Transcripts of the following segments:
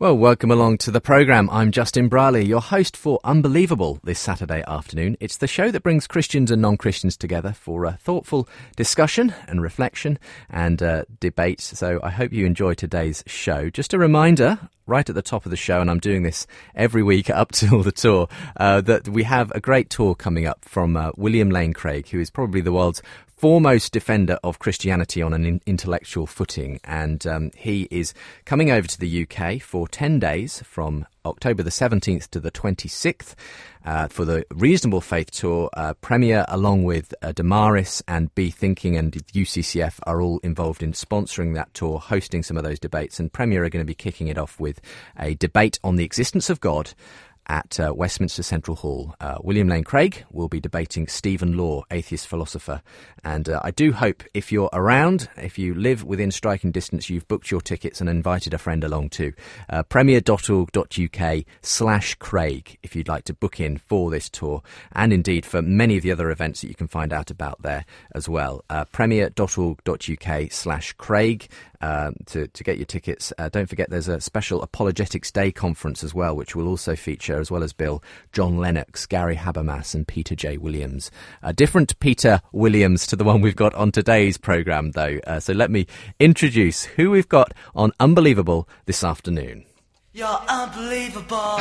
Well, welcome along to the programme. I'm Justin Brierley, your host for Unbelievable this Saturday afternoon. It's the show that brings Christians and non Christians together for a thoughtful discussion and reflection and uh, debate. So I hope you enjoy today's show. Just a reminder right at the top of the show, and I'm doing this every week up till the tour, uh, that we have a great tour coming up from uh, William Lane Craig, who is probably the world's foremost defender of Christianity on an in- intellectual footing. And um, he is coming over to the UK for 10 days from October the 17th to the 26th uh, for the Reasonable Faith Tour. Uh, Premier, along with uh, Damaris and bethinking and UCCF, are all involved in sponsoring that tour, hosting some of those debates. And Premier are going to be kicking it off with a debate on the existence of God at uh, Westminster Central Hall. Uh, William Lane Craig will be debating Stephen Law, atheist philosopher. And uh, I do hope if you're around, if you live within striking distance, you've booked your tickets and invited a friend along too. Uh, premier.org.uk slash Craig if you'd like to book in for this tour and indeed for many of the other events that you can find out about there as well. Uh, premier.org.uk slash Craig um, to, to get your tickets. Uh, don't forget there's a special Apologetics Day conference as well, which will also feature, as well as Bill, John Lennox, Gary Habermas, and Peter J. Williams. A different Peter Williams to the one we've got on today's programme, though. Uh, so let me introduce who we've got on Unbelievable this afternoon. You're unbelievable.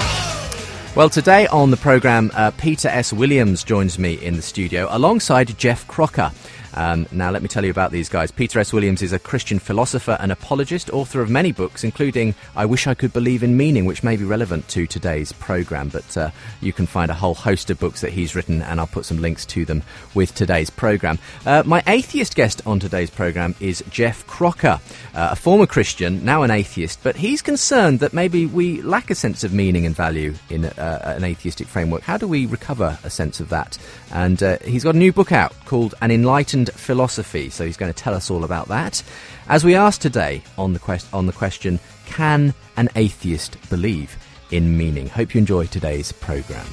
Well, today on the programme, uh, Peter S. Williams joins me in the studio alongside Geoff Crocker. Um, now, let me tell you about these guys. Peter S. Williams is a Christian philosopher and apologist, author of many books, including I Wish I Could Believe in Meaning, which may be relevant to today's programme. But uh, you can find a whole host of books that he's written, and I'll put some links to them with today's programme. Uh, my atheist guest on today's programme is Geoff Crocker, uh, a former Christian, now an atheist, but he's concerned that maybe we lack a sense of meaning and value in uh, an atheistic framework. How do we recover a sense of that? And uh, he's got a new book out called An Enlightened philosophy. So he's going to tell us all about that. As we ask today on the, quest- on the question, can an atheist believe in meaning? Hope you enjoy today's programme.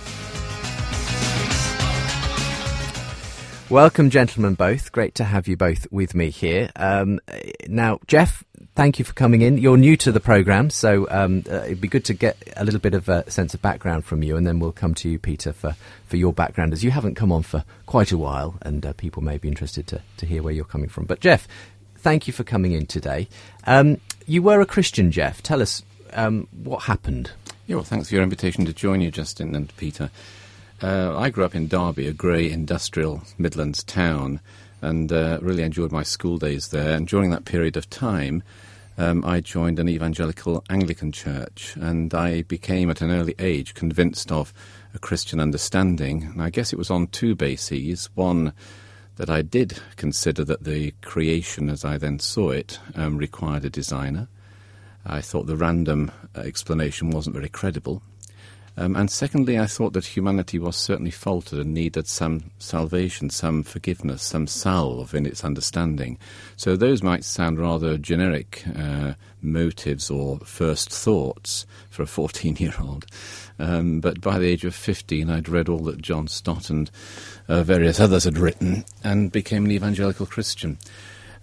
Welcome, gentlemen, both. Great to have you both with me here. Um, now, Geoff, thank you for coming in. You're new to the programme, so um, uh, it'd be good to get a little bit of a sense of background from you, and then we'll come to you, Peter, for, for your background, as you haven't come on for quite a while, and uh, people may be interested to, to hear where you're coming from. But, Geoff, thank you for coming in today. Um, you were a Christian, Geoff. Tell us um, what happened. Yeah, well, thanks for your invitation to join you, Justin and Peter. Uh, I grew up in Derby, a grey industrial Midlands town, and uh, really enjoyed my school days there. And during that period of time, um, I joined an evangelical Anglican church, and I became at an early age convinced of a Christian understanding. And I guess it was on two bases. One, that I did consider that the creation, as I then saw it, um, required a designer. I thought the random explanation wasn't very credible. Um, and secondly, I thought that humanity was certainly faltered and needed some salvation, some forgiveness, some salve in its understanding. So those might sound rather generic uh, motives or first thoughts for a 14 year old. Um, but by the age of 15, I'd read all that John Stott and uh, various others had written and became an evangelical Christian.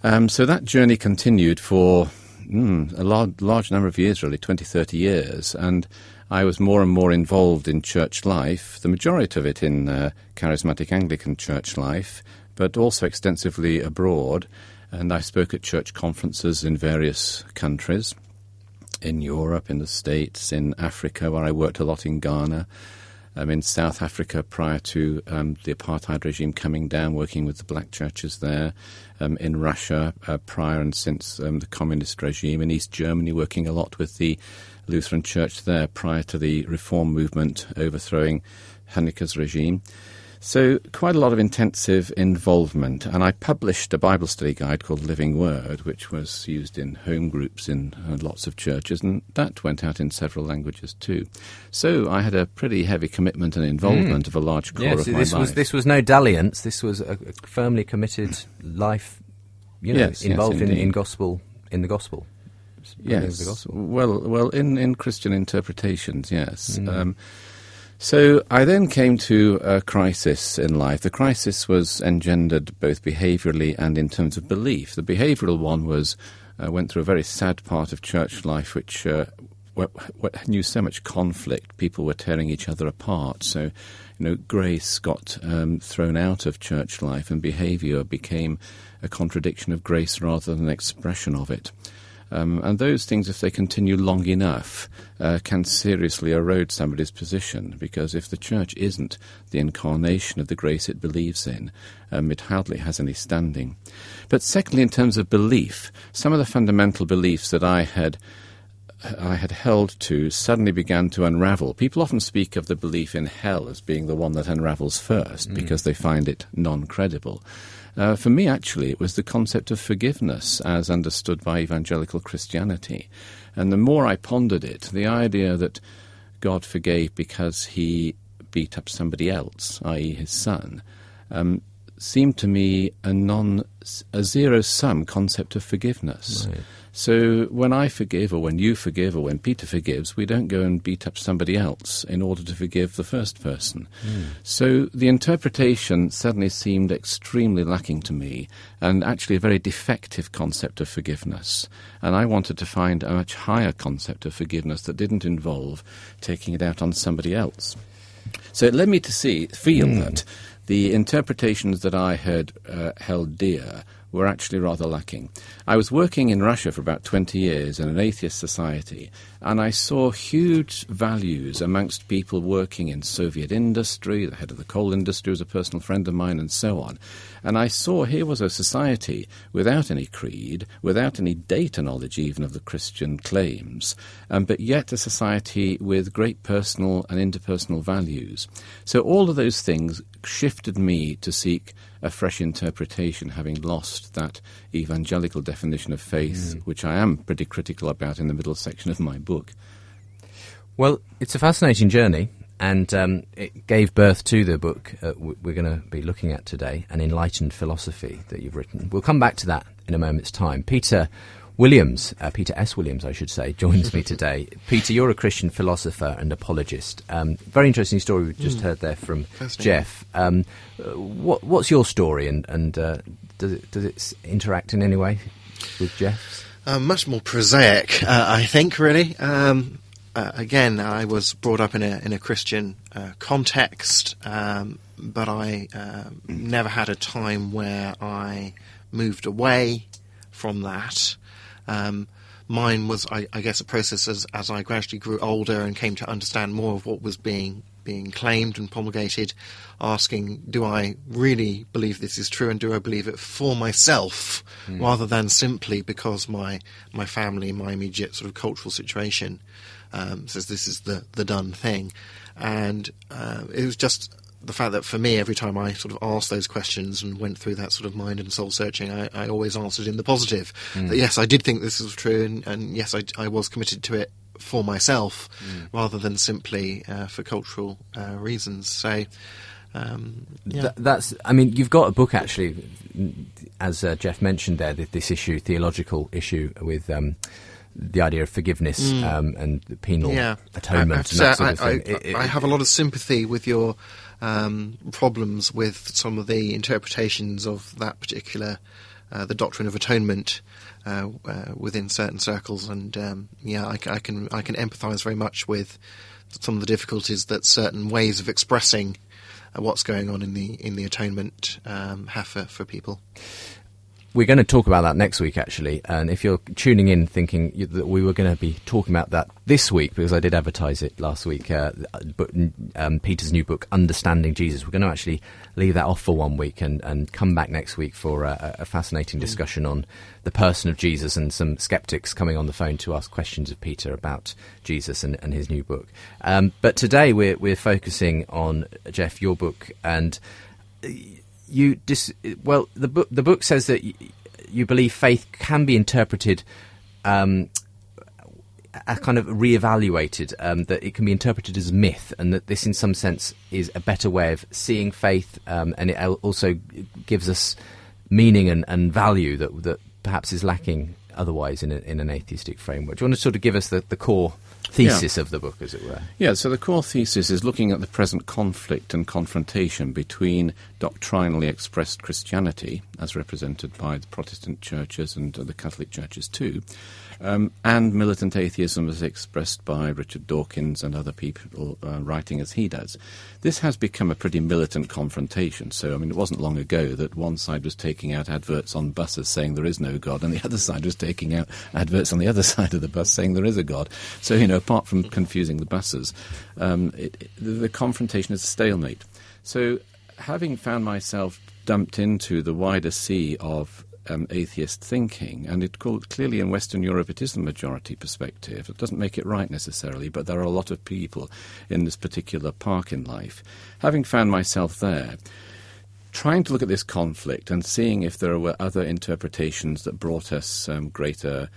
Um, so that journey continued for mm, a large, large number of years, really, 20, 30 years. And I was more and more involved in church life, the majority of it in uh, charismatic Anglican church life, but also extensively abroad. And I spoke at church conferences in various countries, in Europe, in the States, in Africa, where I worked a lot in Ghana. Um, in South Africa prior to um, the apartheid regime coming down, working with the black churches there, um, in Russia uh, prior and since um, the communist regime, in East Germany, working a lot with the Lutheran Church there prior to the reform movement overthrowing Honecker's regime. So, quite a lot of intensive involvement. And I published a Bible study guide called Living Word, which was used in home groups in uh, lots of churches, and that went out in several languages too. So, I had a pretty heavy commitment and involvement mm. of a large core yes, of my this life. Was, this was no dalliance, this was a, a firmly committed life, you know, Yes, yes, involved in, in gospel, in the gospel. Of the gospel. Well, well, in, in Christian interpretations, yes. Mm. Um, so I then came to a crisis in life. The crisis was engendered both behaviourally and in terms of belief. The behavioural one was uh, went through a very sad part of church life, which uh, knew so much conflict. People were tearing each other apart. So, you know, grace got um, thrown out of church life, and behaviour became a contradiction of grace rather than an expression of it. Um, and those things, if they continue long enough, uh, can seriously erode somebody's position. Because if the church isn't the incarnation of the grace it believes in, um, it hardly has any standing. But secondly, in terms of belief, some of the fundamental beliefs that I had I had held to suddenly began to unravel. People often speak of the belief in hell as being the one that unravels first mm. because they find it non credible. Uh, for me, actually, it was the concept of forgiveness as understood by evangelical Christianity. And the more I pondered it, the idea that God forgave because he beat up somebody else, i.e., his son, um, seemed to me a non a zero sum concept of forgiveness. Right. So when I forgive, or when you forgive, or when Peter forgives, we don't go and beat up somebody else in order to forgive the first person. Mm. So the interpretation suddenly seemed extremely lacking to me, and actually a very defective concept of forgiveness. And I wanted to find a much higher concept of forgiveness that didn't involve taking it out on somebody else. So it led me to see, feel mm. that the interpretations that I had uh, held dear were actually rather lacking. I was working in Russia for about 20 years in an atheist society, and I saw huge values amongst people working in Soviet industry. The head of the coal industry was a personal friend of mine, and so on. And I saw here was a society without any creed, without any data knowledge even of the Christian claims, um, but yet a society with great personal and interpersonal values. So all of those things shifted me to seek a fresh interpretation, having lost that evangelical definition of faith, mm. which I am pretty critical about in the middle section of my book. Well, it's a fascinating journey, and um, it gave birth to the book uh, we're going to be looking at today, An Enlightened Philosophy, that you've written. We'll come back to that in a moment's time. Peter Williams, uh, Peter S. Williams, I should say, joins me today. Peter, you're a Christian philosopher and apologist. Um, very interesting story we just mm. heard there from Geoff. Um, what, what's your story, and, and uh, does, it, does it interact in any way with Geoff's? Uh, much more prosaic, uh, I think, really. Um, uh, again, I was brought up in a, in a Christian uh, context, um, but I never had a time where I moved away from that. Um, mine was, I, I, guess, a process as, as I gradually grew older and came to understand more of what was being being claimed and promulgated, asking, do I really believe this is true and do I believe it for myself mm. rather than simply because my my family, my immediate sort of cultural situation um, says this is the, the done thing. And uh, it was just the fact that for me, every time I sort of asked those questions and went through that sort of mind and soul searching, I, I always answered in the positive. Mm. That yes, I did think this was true, and, and yes, I, I, was committed to it for myself mm. rather than simply uh, for cultural uh, reasons. So. Um, yeah. Th- that's. I mean, you've got a book actually, as uh, Geoff mentioned there. This issue, theological issue with um, the idea of forgiveness mm. um, and penal yeah. atonement. I, and that sort of I, thing. It, it, I have a lot of sympathy with your um, problems with some of the interpretations of that particular, uh, the doctrine of atonement uh, uh, within certain circles. And um, yeah, I, I, can I can empathise very much with some of the difficulties that certain ways of expressing uh, what's going on in the in the atonement um, have for, for people we're going to talk about that next week, actually. And if you're tuning in thinking that we were going to be talking about that this week, because I did advertise it last week, uh, but, um, Peter's new book, Understanding Jesus, we're going to actually leave that off for one week and, and come back next week for a, a fascinating mm. discussion on the person of Jesus and some skeptics coming on the phone to ask questions of Peter about Jesus and, and his new book. Um, but today we're, we're focusing on, Geoff, your book and you dis- well the book the book says that y- you believe faith can be interpreted um, a kind of reevaluated um, that it can be interpreted as myth and that this in some sense is a better way of seeing faith um, and it also gives us meaning and, and value that that perhaps is lacking otherwise in, a, in an atheistic framework. Do you want to sort of give us the, the core thesis yeah. of the book, as it were. Yeah, so the core thesis is looking at the present conflict and confrontation between doctrinally expressed Christianity, as represented by the Protestant churches and the Catholic churches too, Um, and militant atheism as expressed by Richard Dawkins and other people uh, writing as he does. This has become a pretty militant confrontation. So, I mean, it wasn't long ago that one side was taking out adverts on buses saying there is no God, and the other side was taking out adverts on the other side of the bus saying there is a God. So, you know, apart from confusing the buses, um, it, it, the, the confrontation is a stalemate. So, having found myself dumped into the wider sea of um, atheist thinking, and it called, clearly in Western Europe it is the majority perspective. It doesn't make it right necessarily, but there are a lot of people in this particular park in life. Having found myself there, trying to look at this conflict and seeing if there were other interpretations that brought us um, greater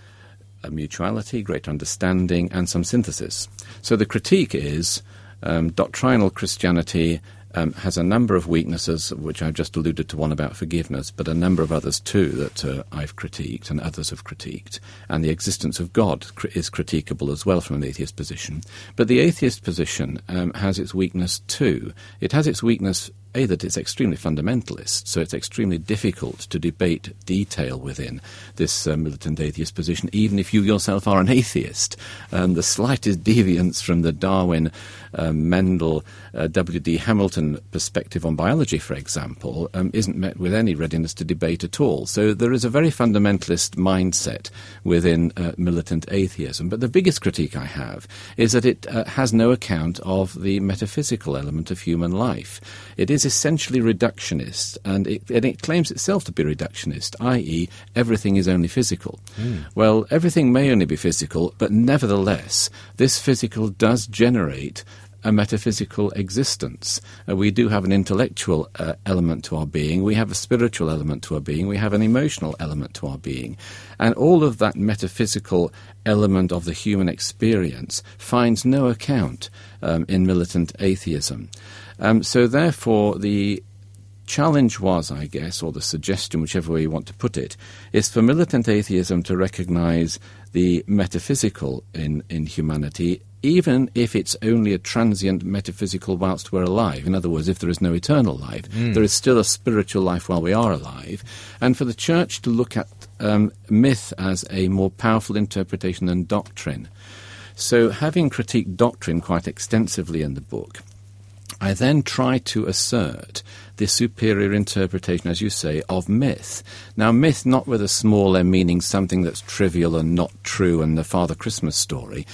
uh, mutuality, greater understanding, and some synthesis. So the critique is um, doctrinal Christianity um, has a number of weaknesses, which I've just alluded to one about forgiveness, but a number of others too that uh, I've critiqued and others have critiqued. And the existence of God cr- is critiquable as well from an atheist position. But the atheist position um, has its weakness too. It has its weakness a, that it's extremely fundamentalist, so it's extremely difficult to debate detail within this uh, militant atheist position, even if you yourself are an atheist. Um, the slightest deviance from the Darwin, uh, Mendel, uh, W.D. Hamilton perspective on biology, for example, um, isn't met with any readiness to debate at all. So there is a very fundamentalist mindset within uh, militant atheism. But the biggest critique I have is that it uh, has no account of the metaphysical element of human life. It is essentially reductionist, and it, and it claims itself to be reductionist, i.e., everything is only physical. Mm. Well, everything may only be physical, but nevertheless, this physical does generate a metaphysical existence. Uh, we do have an intellectual uh, element to our being, we have a spiritual element to our being, we have an emotional element to our being. And all of that metaphysical element of the human experience finds no account um, in militant atheism. Um, so, therefore, the challenge was, I guess, or the suggestion, whichever way you want to put it, is for militant atheism to recognize the metaphysical in, in humanity, even if it's only a transient metaphysical whilst we're alive. In other words, if there is no eternal life, mm. there is still a spiritual life while we are alive. And for the church to look at um, myth as a more powerful interpretation than doctrine. So, having critiqued doctrine quite extensively in the book, I then try to assert the superior interpretation, as you say, of myth. Now, myth not with a small m meaning something that's trivial and not true and the Father Christmas story,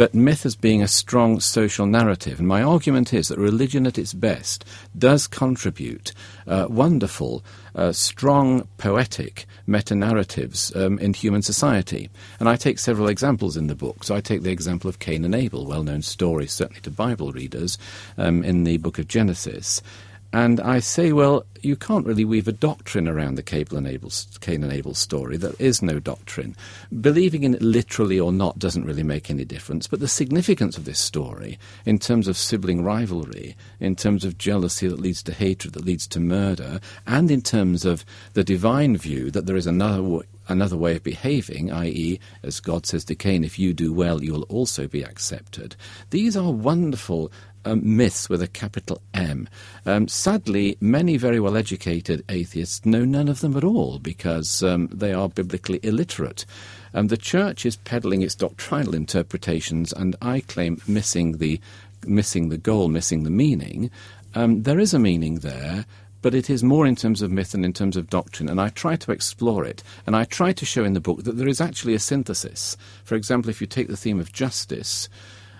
but myth as being a strong social narrative. And my argument is that religion at its best does contribute uh, wonderful, uh, strong, poetic meta narratives um, in human society. And I take several examples in the book. So I take the example of Cain and Abel, well known story, certainly to Bible readers, um, in the book of Genesis. And I say, well, you can't really weave a doctrine around the Cain and, Abel, Cain and Abel story. There is no doctrine. Believing in it literally or not doesn't really make any difference. But the significance of this story, in terms of sibling rivalry, in terms of jealousy that leads to hatred, that leads to murder, and in terms of the divine view that there is another another way of behaving, i.e., as God says to Cain, if you do well, you will also be accepted. These are wonderful myths with a capital M. Um, sadly, many very well educated atheists know none of them at all because um, they are biblically illiterate. Um, the church is peddling its doctrinal interpretations, and I claim missing the missing the goal, missing the meaning. Um, there is a meaning there, but it is more in terms of myth than in terms of doctrine, and I try to explore it. And I try to show in the book that there is actually a synthesis. For example, if you take the theme of justice,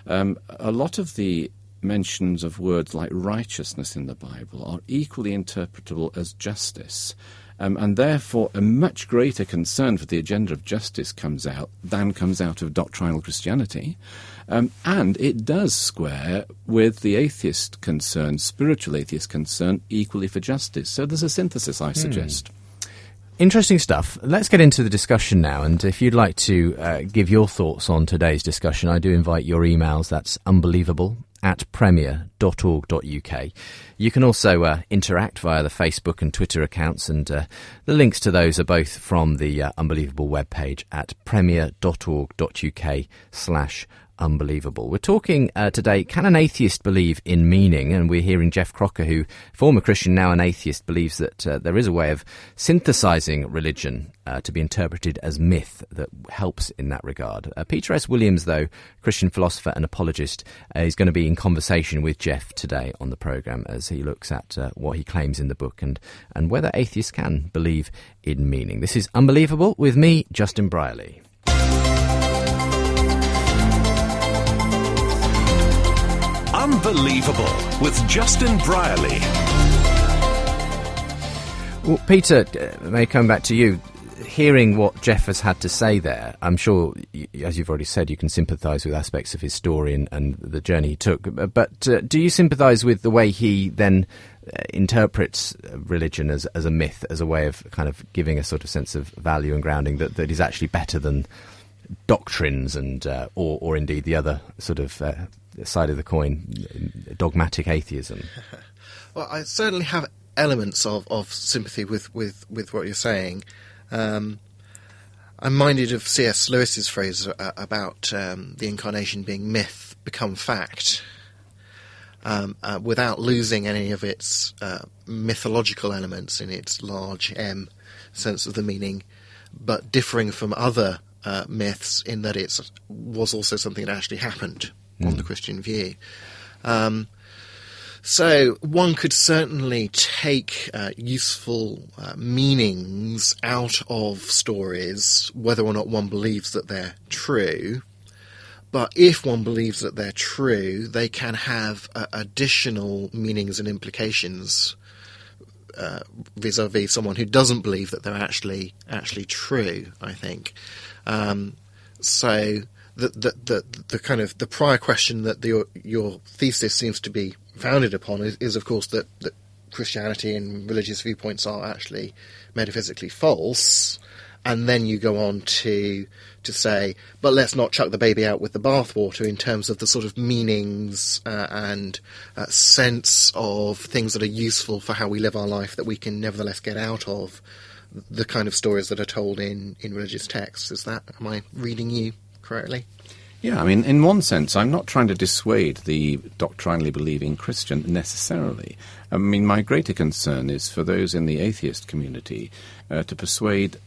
um, a lot of the mentions of words like righteousness in the Bible are equally interpretable as justice. Um, and therefore, a much greater concern for the agenda of justice comes out than comes out of doctrinal Christianity. Um, and it does square with the atheist concern, spiritual atheist concern, equally for justice. So there's a synthesis, I hmm. suggest. Interesting stuff. Let's get into the discussion now. And if you'd like to uh, give your thoughts on today's discussion, I do invite your emails. That's unbelievable at premier.org.uk. You can also uh, interact via the Facebook and Twitter accounts, and uh, the links to those are both from the uh, Unbelievable webpage at premier.org.uk slash Unbelievable. We're talking uh, today, can an atheist believe in meaning? And we're hearing Geoff Crocker, who, former Christian, now an atheist, believes that uh, there is a way of synthesizing religion uh, to be interpreted as myth that helps in that regard. Uh, Peter S. Williams, though, Christian philosopher and apologist, uh, is going to be in conversation with Geoff today on the programme as he looks at uh, what he claims in the book and, and whether atheists can believe in meaning. This is Unbelievable with me, Justin Brierley. Unbelievable with Justin Brierley. Well, Peter, uh, may come back to you. Hearing what Geoff has had to say there, I'm sure, as you've already said, you can sympathise with aspects of his story and, and the journey he took. But uh, do you sympathise with the way he then uh, interprets religion as, as a myth, as a way of kind of giving a sort of sense of value and grounding that, that is actually better than doctrines and uh, or, or indeed the other sort of uh, side of the coin, dogmatic atheism? well, I certainly have elements of, of sympathy with, with, with what you're saying. Um, I'm minded of C.S. Lewis's phrase uh, about um, the incarnation being myth become fact, um, uh, without losing any of its uh, mythological elements in its large M sense of the meaning, but differing from other uh, myths in that it was also something that actually happened mm. on the Christian view. Um, so one could certainly take uh, useful uh, meanings out of stories, whether or not one believes that they're true. But if one believes that they're true, they can have uh, additional meanings and implications uh, vis-a-vis someone who doesn't believe that they're actually actually true. I think um, so. The, the, the the kind of the prior question that the, your thesis seems to be founded upon is, is of course that, that Christianity and religious viewpoints are actually metaphysically false, and then you go on to to say, but let's not chuck the baby out with the bathwater in terms of the sort of meanings uh, and uh, sense of things that are useful for how we live our life that we can nevertheless get out of the kind of stories that are told in in religious texts. Is that am I reading you Yeah, I mean, in one sense, I'm not trying to dissuade the doctrinally believing Christian necessarily. I mean, my greater concern is for those in the atheist community uh, to persuade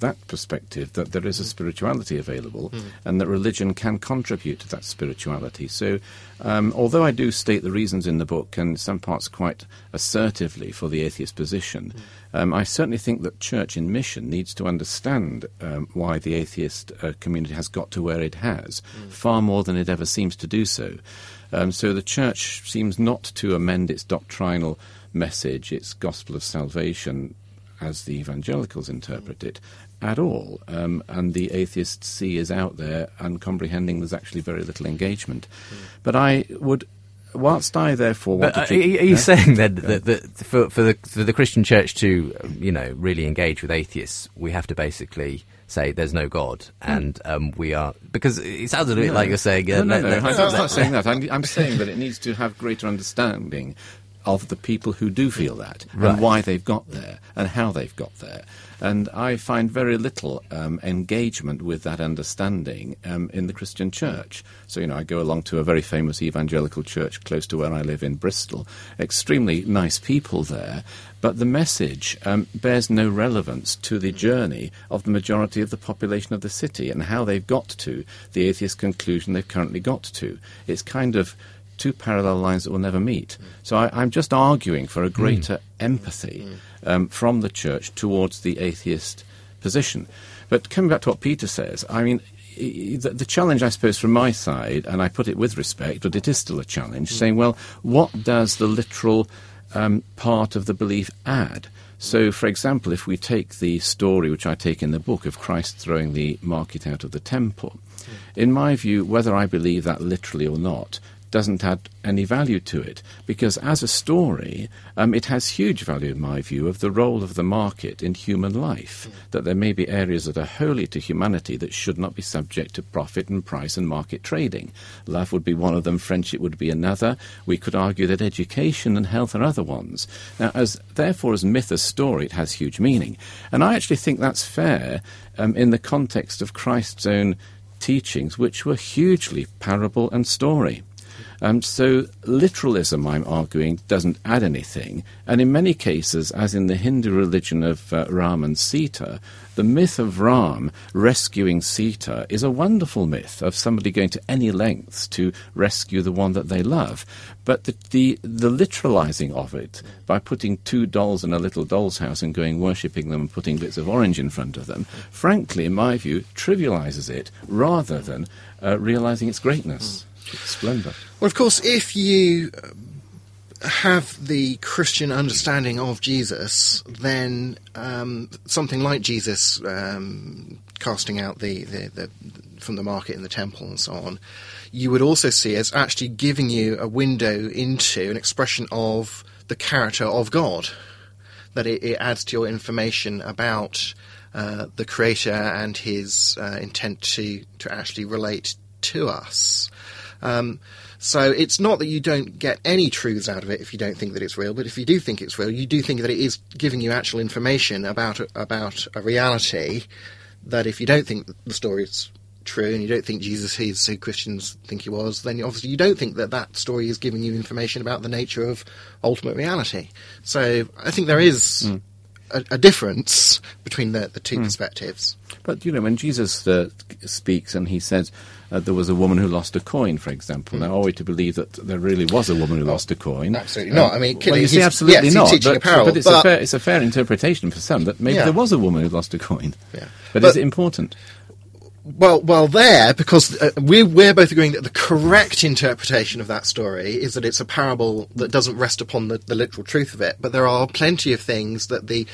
that perspective that there is a spirituality available mm. and that religion can contribute to that spirituality. So, um, although I do state the reasons in the book and some parts quite assertively for the atheist position, mm. um, I certainly think that church in mission needs to understand um, why the atheist uh, community has got to where it has, mm. far more than it ever seems to do so. Um, so the church seems not to amend its doctrinal message, its gospel of salvation, as the evangelicals interpret it, at all. Um, and the atheist sea is out there and comprehending there's actually very little engagement. Mm. But I would. Whilst I therefore want but, to, uh, are you saying then that, that, for, for, the, for the Christian Church to, you know, really engage with atheists, we have to basically say there's no God, hmm. and um, we are because it sounds a bit no. like you're saying. Uh, no, no, no, no. I'm not saying that. I'm, I'm, saying that it needs to have greater understanding of the people who do feel that right. and why they've got there and how they've got there. And I find very little um, engagement with that understanding um, in the Christian church. So, you know, I go along to a very famous evangelical church close to where I live in Bristol. Extremely nice people there, but the message um, bears no relevance to the journey of the majority of the population of the city and how they've got to the atheist conclusion they've currently got to. It's kind of two parallel lines that will never meet. So I, am just arguing for a hmm. greater mm. empathy um, from the church towards the atheist position. But coming back to what Peter says, I mean, the, the, challenge, I suppose, from my side, and I put it with respect, but it is still a challenge, mm. saying, well, what does the literal um, part of the belief add? So, for example, if we take the story which I take in the book of Christ throwing the market out of the temple, mm. in my view, whether I believe that literally or not, doesn't add any value to it. Because as a story um, it has huge value in my view of the role of the market in human life. That there may be areas that are holy to humanity that should not be subject to profit and price and market trading. Love would be one of them friendship would be another. We could argue that education and health are other ones. Now as therefore as myth as story it has huge meaning. And i actually think that's fair um, in the context of christ's own teachings which were hugely parable and story. Um, so literalism, I'm arguing, doesn't add anything. And in many cases, as in the Hindu religion of uh, Ram and Sita, the myth of Ram rescuing Sita is a wonderful myth of somebody going to any lengths to rescue the one that they love. But the, the, the literalizing of it, by putting two dolls in a little doll's house and going worshipping them and putting bits of orange in front of them, frankly, in my view, trivializes it rather than uh, realizing its greatness, its splendor. Well, of course, if you uh, have the Christian understanding of Jesus, then um, something like Jesus um, casting out the, the, the from the market in the temple and so on, you would also see as actually giving you a window into an expression of the character of God. That it, it adds to your information about uh, the Creator and His uh, intent to to actually relate to us. Um, so it's not that you don't get any truths out of it if you don't think that it's real, but if you do think it's real, you do think that it is giving you actual information about a, about a reality that if you don't think the story is true and you don't think Jesus is who Christians think he was, then obviously you don't think that that story is giving you information about the nature of ultimate reality. So I think there is Mm. a, a difference between the, the two Hmm. perspectives. But you know, when Jesus uh, speaks and he says uh, there was a woman who lost a coin, for example, now are we to believe that there really was a woman who lost a coin? absolutely not. I mean, well, you see, absolutely yes, not. but, parable, but it's but- a fair, it's a fair interpretation for some that maybe Yeah. there was a woman who lost a coin. Yeah. But, But- is it important? Well, well, there because uh, we're we're both agreeing that the correct interpretation of that story is that it's a parable that doesn't rest upon the, the literal truth of it. But there are plenty of things that the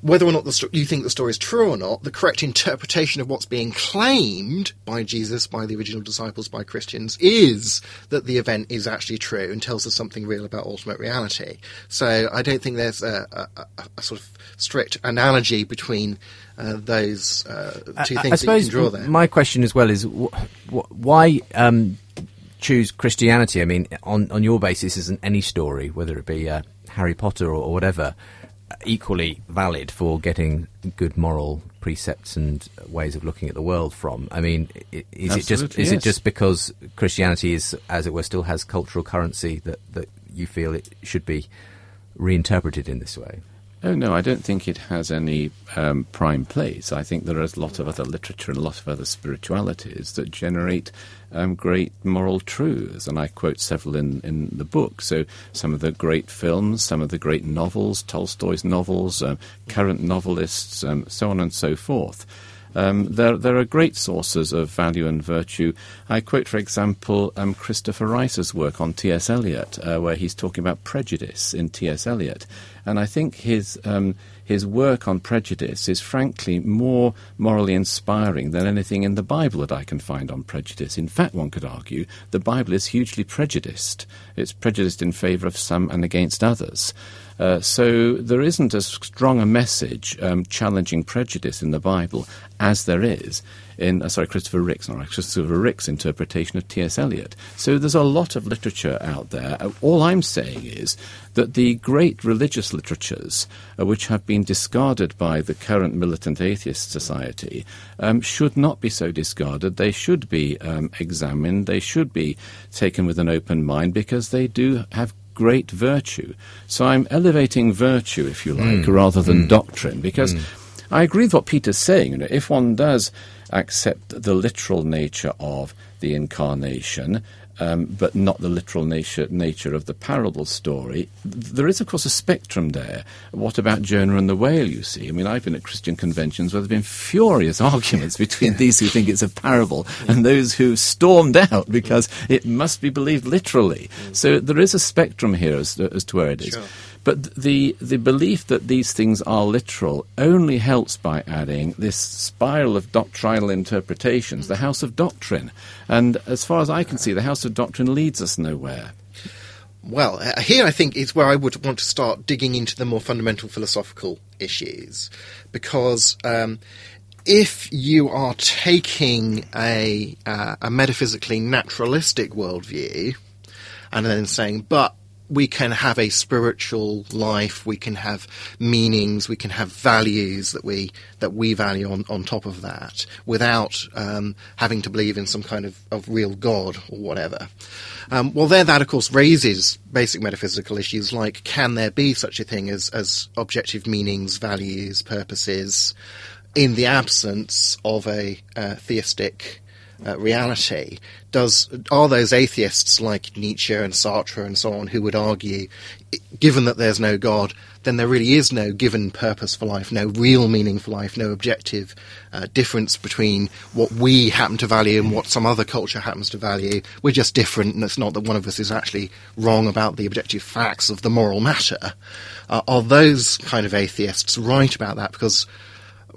whether or not the you think the story is true or not, the correct interpretation of what's being claimed by Jesus, by the original disciples, by Christians, is that the event is actually true and tells us something real about ultimate reality. So I don't think there's a, a, a, sort of strict analogy between uh, those uh, two I- things I that you can draw there. my question as well is wh- wh- why um, choose Christianity? I mean, on on your basis, isn't any story, whether it be uh, Harry Potter or, or whatever, equally valid for getting good moral precepts and ways of looking at the world from? I mean, is it just is it just because Christianity is, as it were, still has cultural currency that that you feel it should be reinterpreted in this way? Oh no, I don't think it has any um, prime place. I think there is a lot of other literature and a lot of other spiritualities that generate um, great moral truths, and I quote several in, in the book. So some of the great films, some of the great novels, Tolstoy's novels, um, current novelists, um, so on and so forth. Um, there, there are great sources of value and virtue. I quote, for example, um, Christopher Rice's work on T.S. Eliot, uh, where he's talking about prejudice in T.S. Eliot. And I think his, um, his work on prejudice is frankly more morally inspiring than anything in the Bible that I can find on prejudice. In fact, one could argue the Bible is hugely prejudiced. It's prejudiced in favour of some and against others. Uh, so there isn't as strong a message um, challenging prejudice in the Bible as there is in uh, sorry Christopher Rick's not Christopher Rick's interpretation of T.S. Eliot. So there's a lot of literature out there. Uh, all I'm saying is that the great religious literatures, uh, which have been discarded by the current militant atheist society, um, should not be so discarded. They should be um, examined. They should be taken with an open mind because they do have great virtue. So I'm elevating virtue, if you like, hmm. rather than hmm. doctrine, because hmm. I agree with what Peter's saying. You know, if one does accept the literal nature of the incarnation, um, but not the literal nature, nature of the parable story. There is, of course, a spectrum there. What about Jonah and the whale, you see? I mean, I've been at Christian conventions where there have been furious arguments between these who think it's a parable and those who stormed out because it must be believed literally. So there is a spectrum here as, as to where it is. Sure. But the the belief that these things are literal only helps by adding this spiral of doctrinal interpretations, the house of doctrine. And as far as I can see, the house of doctrine leads us nowhere. Well, uh, here I think is where I would want to start digging into the more fundamental philosophical issues, because um, if you are taking a uh, a metaphysically naturalistic worldview and then saying, but we can have a spiritual life, we can have meanings, we can have values that we that we value on, on top of that, without um, having to believe in some kind of, of real God or whatever. Um, well, there, that of course raises basic metaphysical issues like can there be such a thing as as objective meanings, values, purposes, in the absence of a uh, theistic uh, reality does are those atheists like Nietzsche and Sartre and so on who would argue, given that there's no God, then there really is no given purpose for life, no real meaning for life, no objective uh, difference between what we happen to value and what some other culture happens to value. We're just different, and it's not that one of us is actually wrong about the objective facts of the moral matter. Uh, are those kind of atheists right about that? Because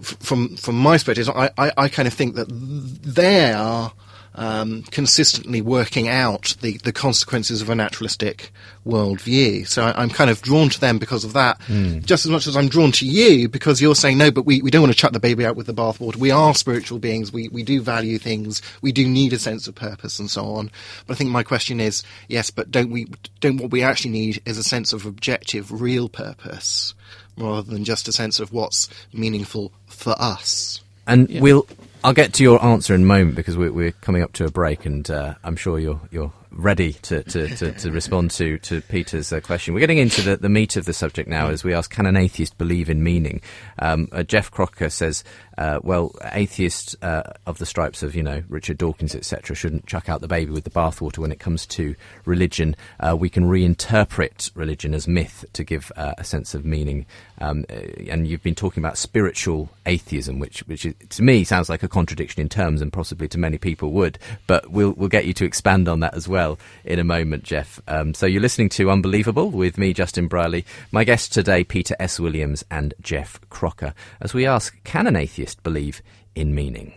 from from my perspective, I, I, I kind of think that they are um, consistently working out the, the consequences of a naturalistic worldview. So I, am kind of drawn to them because of that, mm. just as much as I'm drawn to you because you're saying, no, but we, we don't want to chuck the baby out with the bathwater. We are spiritual beings. We, we do value things. We do need a sense of purpose and so on. But I think my question is, yes, but don't we, don't what we actually need is a sense of objective, real purpose rather than just a sense of what's meaningful for us. And yeah. we'll I'll get to your answer in a moment because we're, we're coming up to a break, and uh, I'm sure you're you're ready to, to, to, to respond to, to Peter's uh, question. We're getting into the, the meat of the subject now as we ask, can an atheist believe in meaning? Um, uh, Geoff Crocker says, uh, well, atheists uh, of the stripes of, you know, Richard Dawkins, etc., shouldn't chuck out the baby with the bathwater when it comes to religion. Uh, we can reinterpret religion as myth to give uh, a sense of meaning. Um, and you've been talking about spiritual atheism, which, which is, to me sounds like a contradiction in terms and possibly to many people would. But we'll, we'll get you to expand on that as well in a moment, Geoff. Um, so you're listening to Unbelievable with me, Justin Brierley. My guests today, Peter S. Williams and Geoff Crocker, as we ask, can an atheist believe in meaning?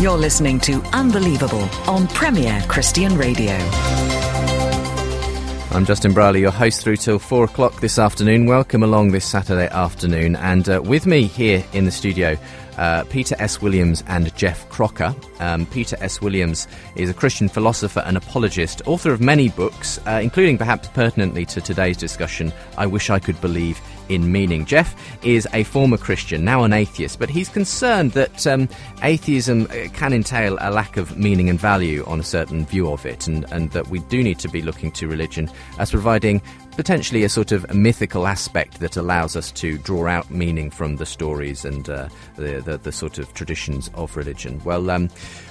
You're listening to Unbelievable on Premier Christian Radio. I'm Justin Brierley, your host through till four o'clock this afternoon. Welcome along this Saturday afternoon. And uh, with me here in the studio uh, Peter S. Williams and Geoff Crocker. Um, Peter S. Williams is a Christian philosopher and apologist, author of many books, uh, including perhaps pertinently to today's discussion, I Wish I Could Believe in Meaning. Geoff is a former Christian, now an atheist, but he's concerned that um, atheism uh, can entail a lack of meaning and value on a certain view of it, and, and that we do need to be looking to religion as providing potentially a sort of mythical aspect that allows us to draw out meaning from the stories and uh, the, the, the sort of traditions of religion. Well, um,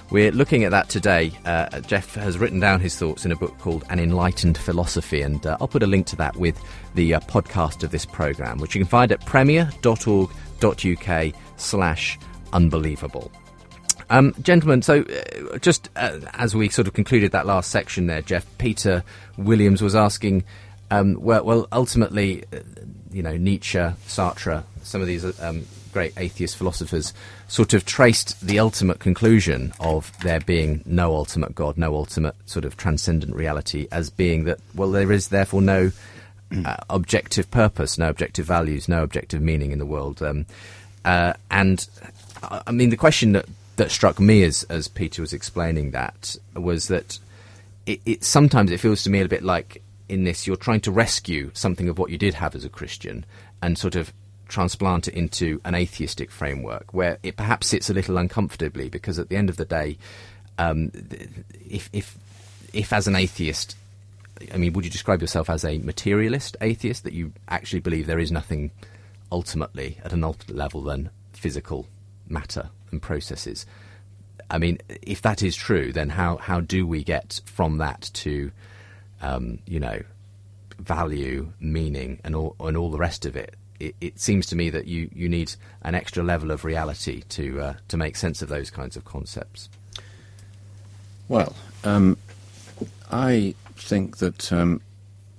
we're looking at that today. Uh, Geoff has written down his thoughts in a book called An Enlightened Philosophy, and uh, I'll put a link to that with the uh, podcast of this program, which you can find at premier.org.uk slash unbelievable. Um, gentlemen, so uh, just uh, as we sort of concluded that last section there, Geoff, Peter Williams was asking um, well, well, ultimately, uh, you know, Nietzsche, Sartre, some of these um, great atheist philosophers sort of traced the ultimate conclusion of there being no ultimate God, no ultimate sort of transcendent reality, as being that, well, there is therefore no uh, objective purpose, no objective values, no objective meaning in the world. Um, uh, and uh, I mean, the question that, that struck me as, as Peter was explaining that was that it, it sometimes it feels to me a bit like in this, you're trying to rescue something of what you did have as a Christian and sort of transplant it into an atheistic framework where it perhaps sits a little uncomfortably because at the end of the day, um, if, if, if as an atheist, I mean, would you describe yourself as a materialist atheist that you actually believe there is nothing ultimately at an ultimate level than physical matter and processes? I mean, if that is true, then how, how do we get from that to um, you know, value, meaning, and all and all the rest of it. It, it, seems to me that you, you need an extra level of reality to uh, to make sense of those kinds of concepts. Well, um, I think that um,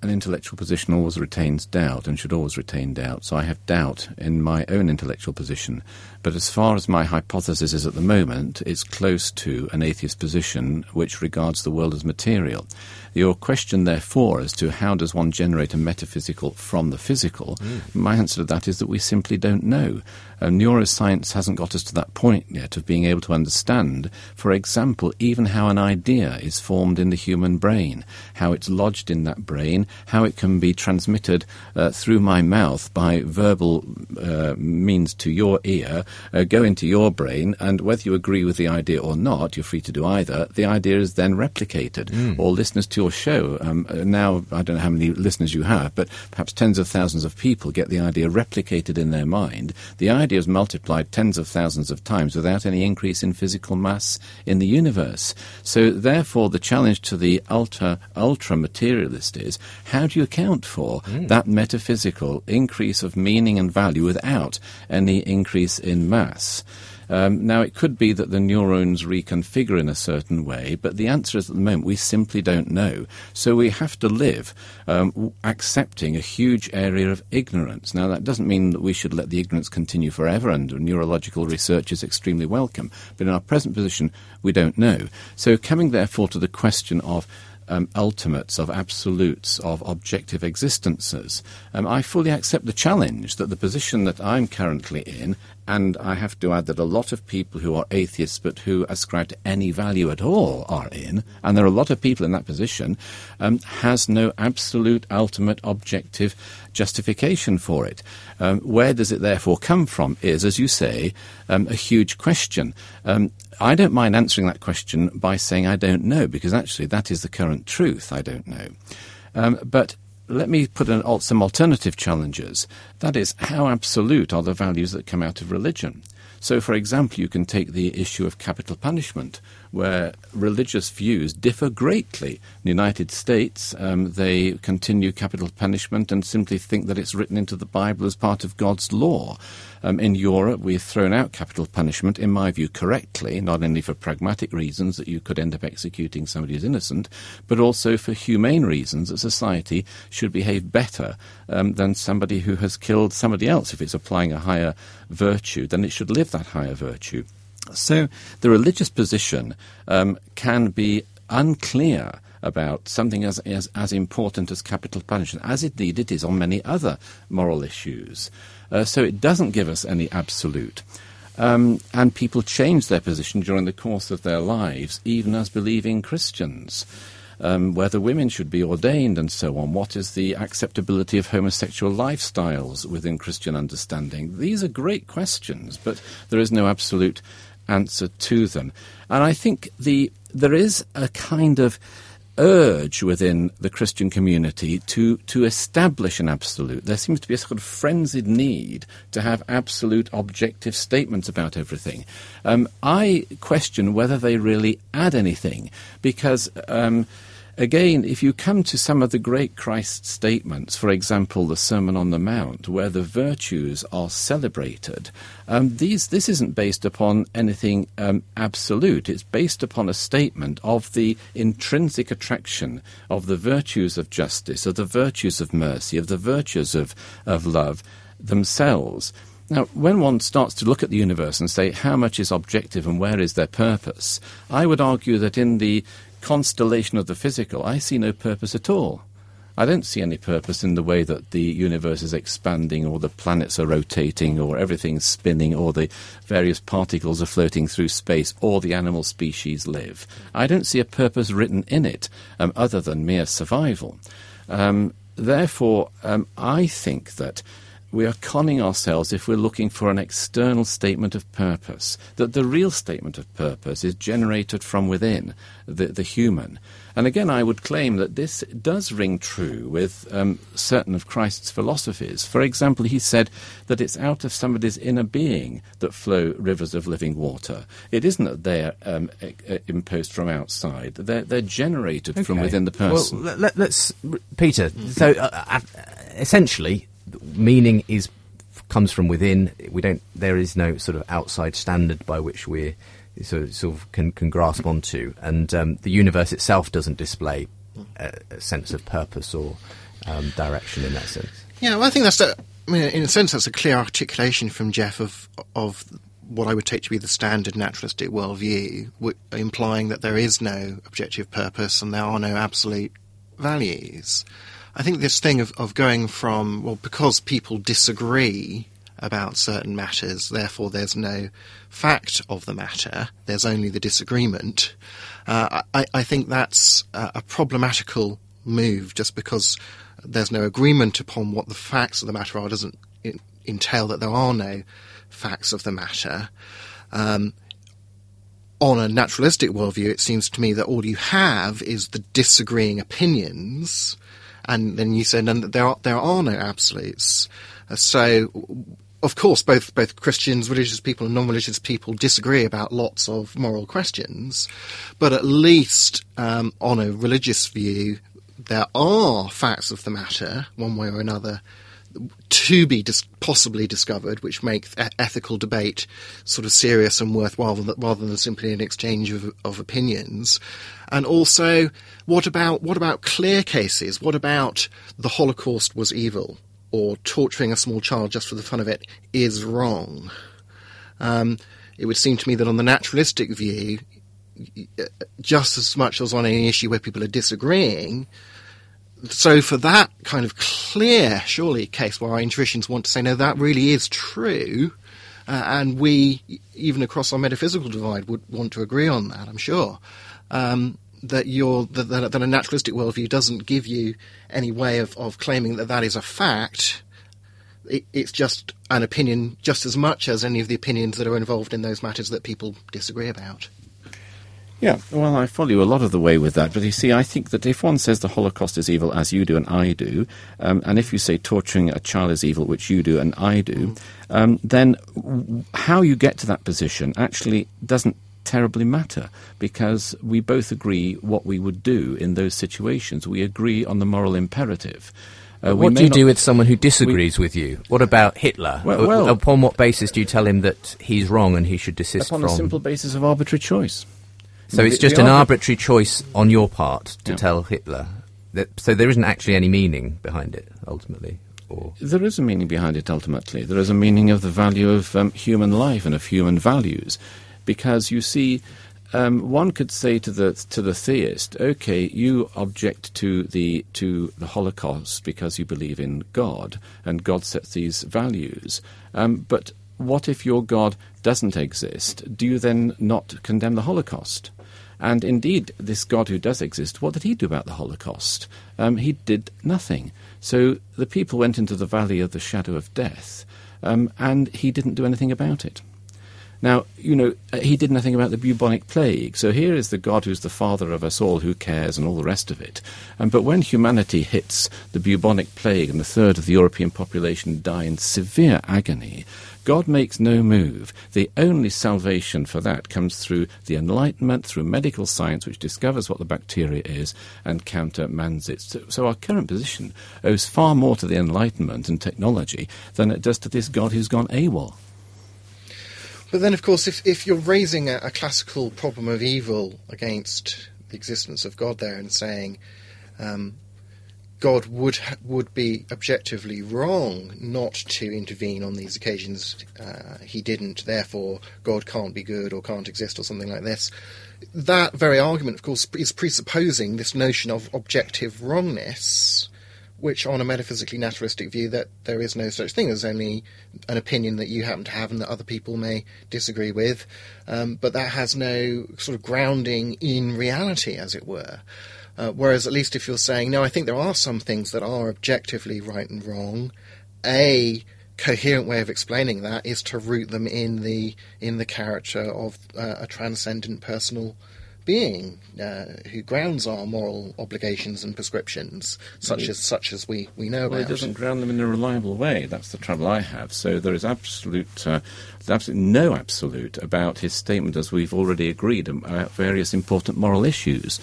an intellectual position always retains doubt and should always retain doubt. So I have doubt in my own intellectual position. But as far as my hypothesis is at the moment, it's close to an atheist position which regards the world as material. Your question, therefore, as to how does one generate a metaphysical from the physical, my answer to that is that we simply don't know. Uh, neuroscience hasn't got us to that point yet of being able to understand, for example, even how an idea is formed in the human brain, how it's lodged in that brain, how it can be transmitted uh, through my mouth by verbal uh, means to your ear, uh, go into your brain, and whether you agree with the idea or not, you're free to do either, the idea is then replicated. Or listeners to your show, um, uh, now I don't know how many listeners you have, but perhaps tens of thousands of people get the idea replicated in their mind. The idea is multiplied tens of thousands of times without any increase in physical mass in the universe. So therefore the challenge to the ultra ultra materialist is how do you account for that metaphysical increase of meaning and value without any increase in mass? Um, now, it could be that the neurons reconfigure in a certain way, but the answer is at the moment we simply don't know. So we have to live um, accepting a huge area of ignorance. Now, that doesn't mean that we should let the ignorance continue forever, and neurological research is extremely welcome. But in our present position, we don't know. So, coming therefore to the question of um, ultimates, of absolutes, of objective existences. Um, I fully accept the challenge that the position that I'm currently in, and I have to add that a lot of people who are atheists but who ascribe to any value at all are in, and there are a lot of people in that position, um, has no absolute, ultimate, objective justification for it. Um, where does it therefore come from is, as you say, um, a huge question. Um, I don't mind answering that question by saying I don't know, because actually that is the current truth. I don't know. Um, but let me put an, some alternative challenges. That is, how absolute are the values that come out of religion? So, for example, you can take the issue of capital punishment, where religious views differ greatly. In the United States, um, they continue capital punishment and simply think that it's written into the Bible as part of God's law. Um, in Europe, we've thrown out capital punishment, in my view, correctly, not only for pragmatic reasons that you could end up executing somebody who's innocent, but also for humane reasons that society should behave better um, than somebody who has killed somebody else. If it's applying a higher virtue, then it should live that higher virtue. So the religious position um, can be unclear about something as, as, as important as capital punishment, as indeed it is on many other moral issues. Uh, so it doesn't give us any absolute. Um, and people change their position during the course of their lives, even as believing Christians. Um, whether women should be ordained and so on. What is the acceptability of homosexual lifestyles within Christian understanding? These are great questions, but there is no absolute answer to them. And I think the there is a kind of urge within the Christian community to, to establish an absolute. There seems to be a sort of frenzied need to have absolute objective statements about everything. Um, I question whether they really add anything because. Um, Again, if you come to some of the great Christ statements, for example, the Sermon on the Mount, where the virtues are celebrated, um, these, this isn't based upon anything um, absolute. It's based upon a statement of the intrinsic attraction of the virtues of justice, of the virtues of mercy, of the virtues of, of love themselves. Now, when one starts to look at the universe and say how much is objective and where is their purpose, I would argue that in the constellation of the physical, I see no purpose at all. I don't see any purpose in the way that the universe is expanding, or the planets are rotating, or everything's spinning, or the various particles are floating through space, or the animal species live. I don't see a purpose written in it um, other than mere survival. Um, therefore, um, I think that we are conning ourselves if we're looking for an external statement of purpose, that the real statement of purpose is generated from within the, the human. And again, I would claim that this does ring true with um, certain of Christ's philosophies. For example, he said that it's out of somebody's inner being that flow rivers of living water. It isn't that they're um, imposed from outside, they're, they're generated from within the person. Well, let, us Peter. So uh, uh, essentially, meaning is comes from within. We don't. There is no sort of outside standard by which we sort of, sort of can, can grasp onto, and um, the universe itself doesn't display a, a sense of purpose or um, direction in that sense. Yeah, well, I think that's a, I mean, in a sense, that's a clear articulation from Geoff of of what I would take to be the standard naturalistic worldview, w- implying that there is no objective purpose and there are no absolute values. I think this thing of, of going from, well, because people disagree about certain matters, therefore there's no fact of the matter, there's only the disagreement. Uh, I, I think that's a, problematical move just because there's no agreement upon what the facts of the matter are doesn't entail that there are no facts of the matter. Um, on a naturalistic worldview, it seems to me that all you have is the disagreeing opinions, and then you said and there are there are no absolutes. Uh, so, of course, both both Christians, religious people, and non-religious people disagree about lots of moral questions, but at least um, on a religious view, there are facts of the matter, one way or another, to be dis- possibly discovered, which make ethical debate sort of serious and worthwhile th- rather than simply an exchange of, of opinions. And also, what about what about clear cases? What about the Holocaust was evil, or torturing a small child just for the fun of it is wrong? Um, it would seem to me that on the naturalistic view, just as much as on any issue where people are disagreeing, so for that kind of clear, surely, case where our intuitions want to say, no, that really is true, uh, and we, even across our metaphysical divide, would want to agree on that, I'm sure. Um, that that, that, that, a naturalistic worldview doesn't give you any way of, of claiming that that is a fact. It, it's just an opinion, just as much as any of the opinions that are involved in those matters that people disagree about. Yeah, well, I follow you a lot of the way with that. But you see, I think that if one says the Holocaust is evil, as you do and I do, um, and if you say torturing a child is evil, which you do and I do, um, then w- how you get to that position actually doesn't terribly matter because we both agree what we would do in those situations. We agree on the moral imperative. Uh, what do you do with someone who disagrees we, with you? What about Hitler? Well, well, upon what basis do you tell him that he's wrong and he should desist upon from? a simple basis of arbitrary choice. So it's just an arbitrary choice on your part to yeah. tell Hitler. That, so there isn't actually any meaning behind it, ultimately. Or there is a meaning behind it. Ultimately, there is a meaning of the value of um, human life and of human values, because you see, um, one could say to the to the theist, "Okay, you object to the to the Holocaust because you believe in God, and God sets these values, um, but." What if your God doesn't exist? Do you then not condemn the Holocaust? And indeed, this God who does exist, what did he do about the Holocaust? Um, he did nothing. So the people went into the valley of the shadow of death, um, and he didn't do anything about it. Now, you know, uh, he did nothing about the bubonic plague. So here is the God who's the father of us all, who cares, and all the rest of it. Um, but when humanity hits the bubonic plague and a third of the European population die in severe agony, God makes no move. The only salvation for that comes through the Enlightenment, through medical science, which discovers what the bacteria is and countermands it. So, so our current position owes far more to the Enlightenment and technology than it does to this God who's gone AWOL. But then, of course, if, if you're raising a, a classical problem of evil against the existence of God there and saying, um, God would would be objectively wrong not to intervene on these occasions. Uh, he didn't, therefore God can't be good or can't exist or something like this. That very argument, of course, is presupposing this notion of objective wrongness, which, on a metaphysically naturalistic view, that there is no such thing as only an opinion that you happen to have and that other people may disagree with, um, but that has no sort of grounding in reality, as it were. Uh, whereas, at least if you're saying, no, I think there are some things that are objectively right and wrong, a coherent way of explaining that is to root them in the in the character of uh, a transcendent personal being uh, who grounds our moral obligations and prescriptions, such as such as we, we know well, about. it doesn't ground them in a reliable way. That's the trouble I have. So there is absolute, uh, absolutely no absolute about his statement, as we've already agreed, about various important moral issues.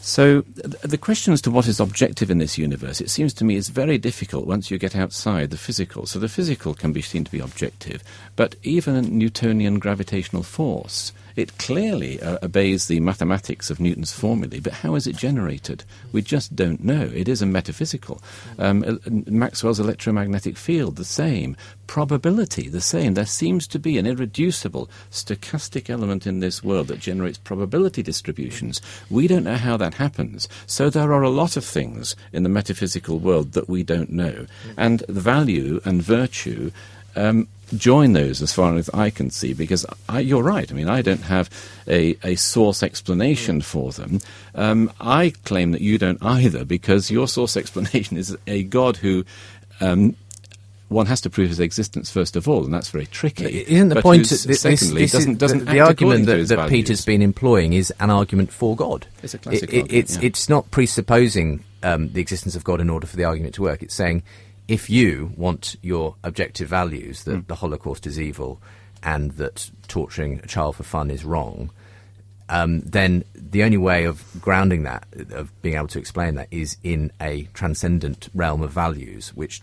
So the question as to what is objective in this universe, it seems to me, is very difficult once you get outside the physical. So the physical can be seen to be objective, but even Newtonian gravitational force It clearly uh, obeys the mathematics of Newton's formulae, but how is it generated? We just don't know. It is a metaphysical. Um, Maxwell's electromagnetic field, the same. Probability, the same. There seems to be an irreducible stochastic element in this world that generates probability distributions. We don't know how that happens. So there are a lot of things in the metaphysical world that we don't know. And the value and virtue um, join those as far as I can see, because I, you're right. I mean, I don't have a, a source explanation for them. Um, I claim that you don't either, because your source explanation is a God who. Um, one has to prove his existence first of all, and that's very tricky. Isn't the But point? that this- secondly, this is- doesn't doesn't the, the argument that, that. Peter's been employing is an argument for God. It's a classic it- argument, it's yeah. it's not presupposing um, the existence of God in order for the argument to work. It's saying if you want your objective values that Hmm. the Holocaust is evil and that torturing a child for fun is wrong. Um, then the only way of grounding that, of being able to explain that, is in a transcendent realm of values, which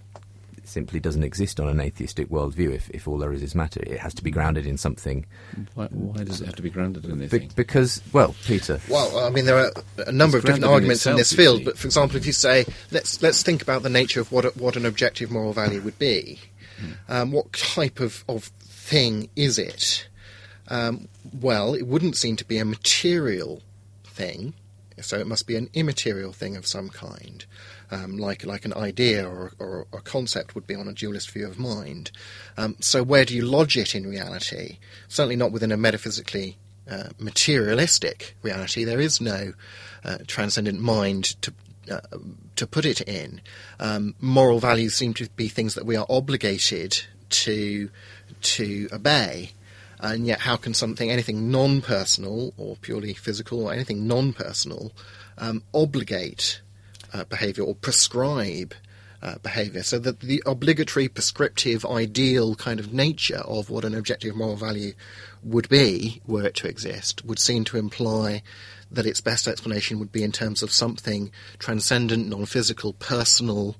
simply doesn't exist on an atheistic worldview. If, if all there is is matter, it has to be grounded in something. Why, why does it have to be grounded in Be- anything? because, well, Peter, Well, I mean, there are a number of different grounded in arguments in this field. But for example, if you say, let's let's think about the nature of what a, what an objective moral value would be. Um, what type of, of thing is it? Um, well, it wouldn't seem to be a material thing, so it must be an immaterial thing of some kind, um, like like an idea or, or a concept would be on a dualist view of mind. Um, so where do you lodge it in reality? Certainly not within a metaphysically uh, materialistic reality. There is no uh, transcendent mind to uh, to put it in. Um, moral values seem to be things that we are obligated to to obey. And yet, how can something, anything non-personal or purely physical or anything non-personal, um, obligate uh, behaviour or prescribe uh, behaviour? So that the obligatory, prescriptive, ideal kind of nature of what an objective moral value would be, were it to exist, would seem to imply that its best explanation would be in terms of something transcendent, non-physical, personal,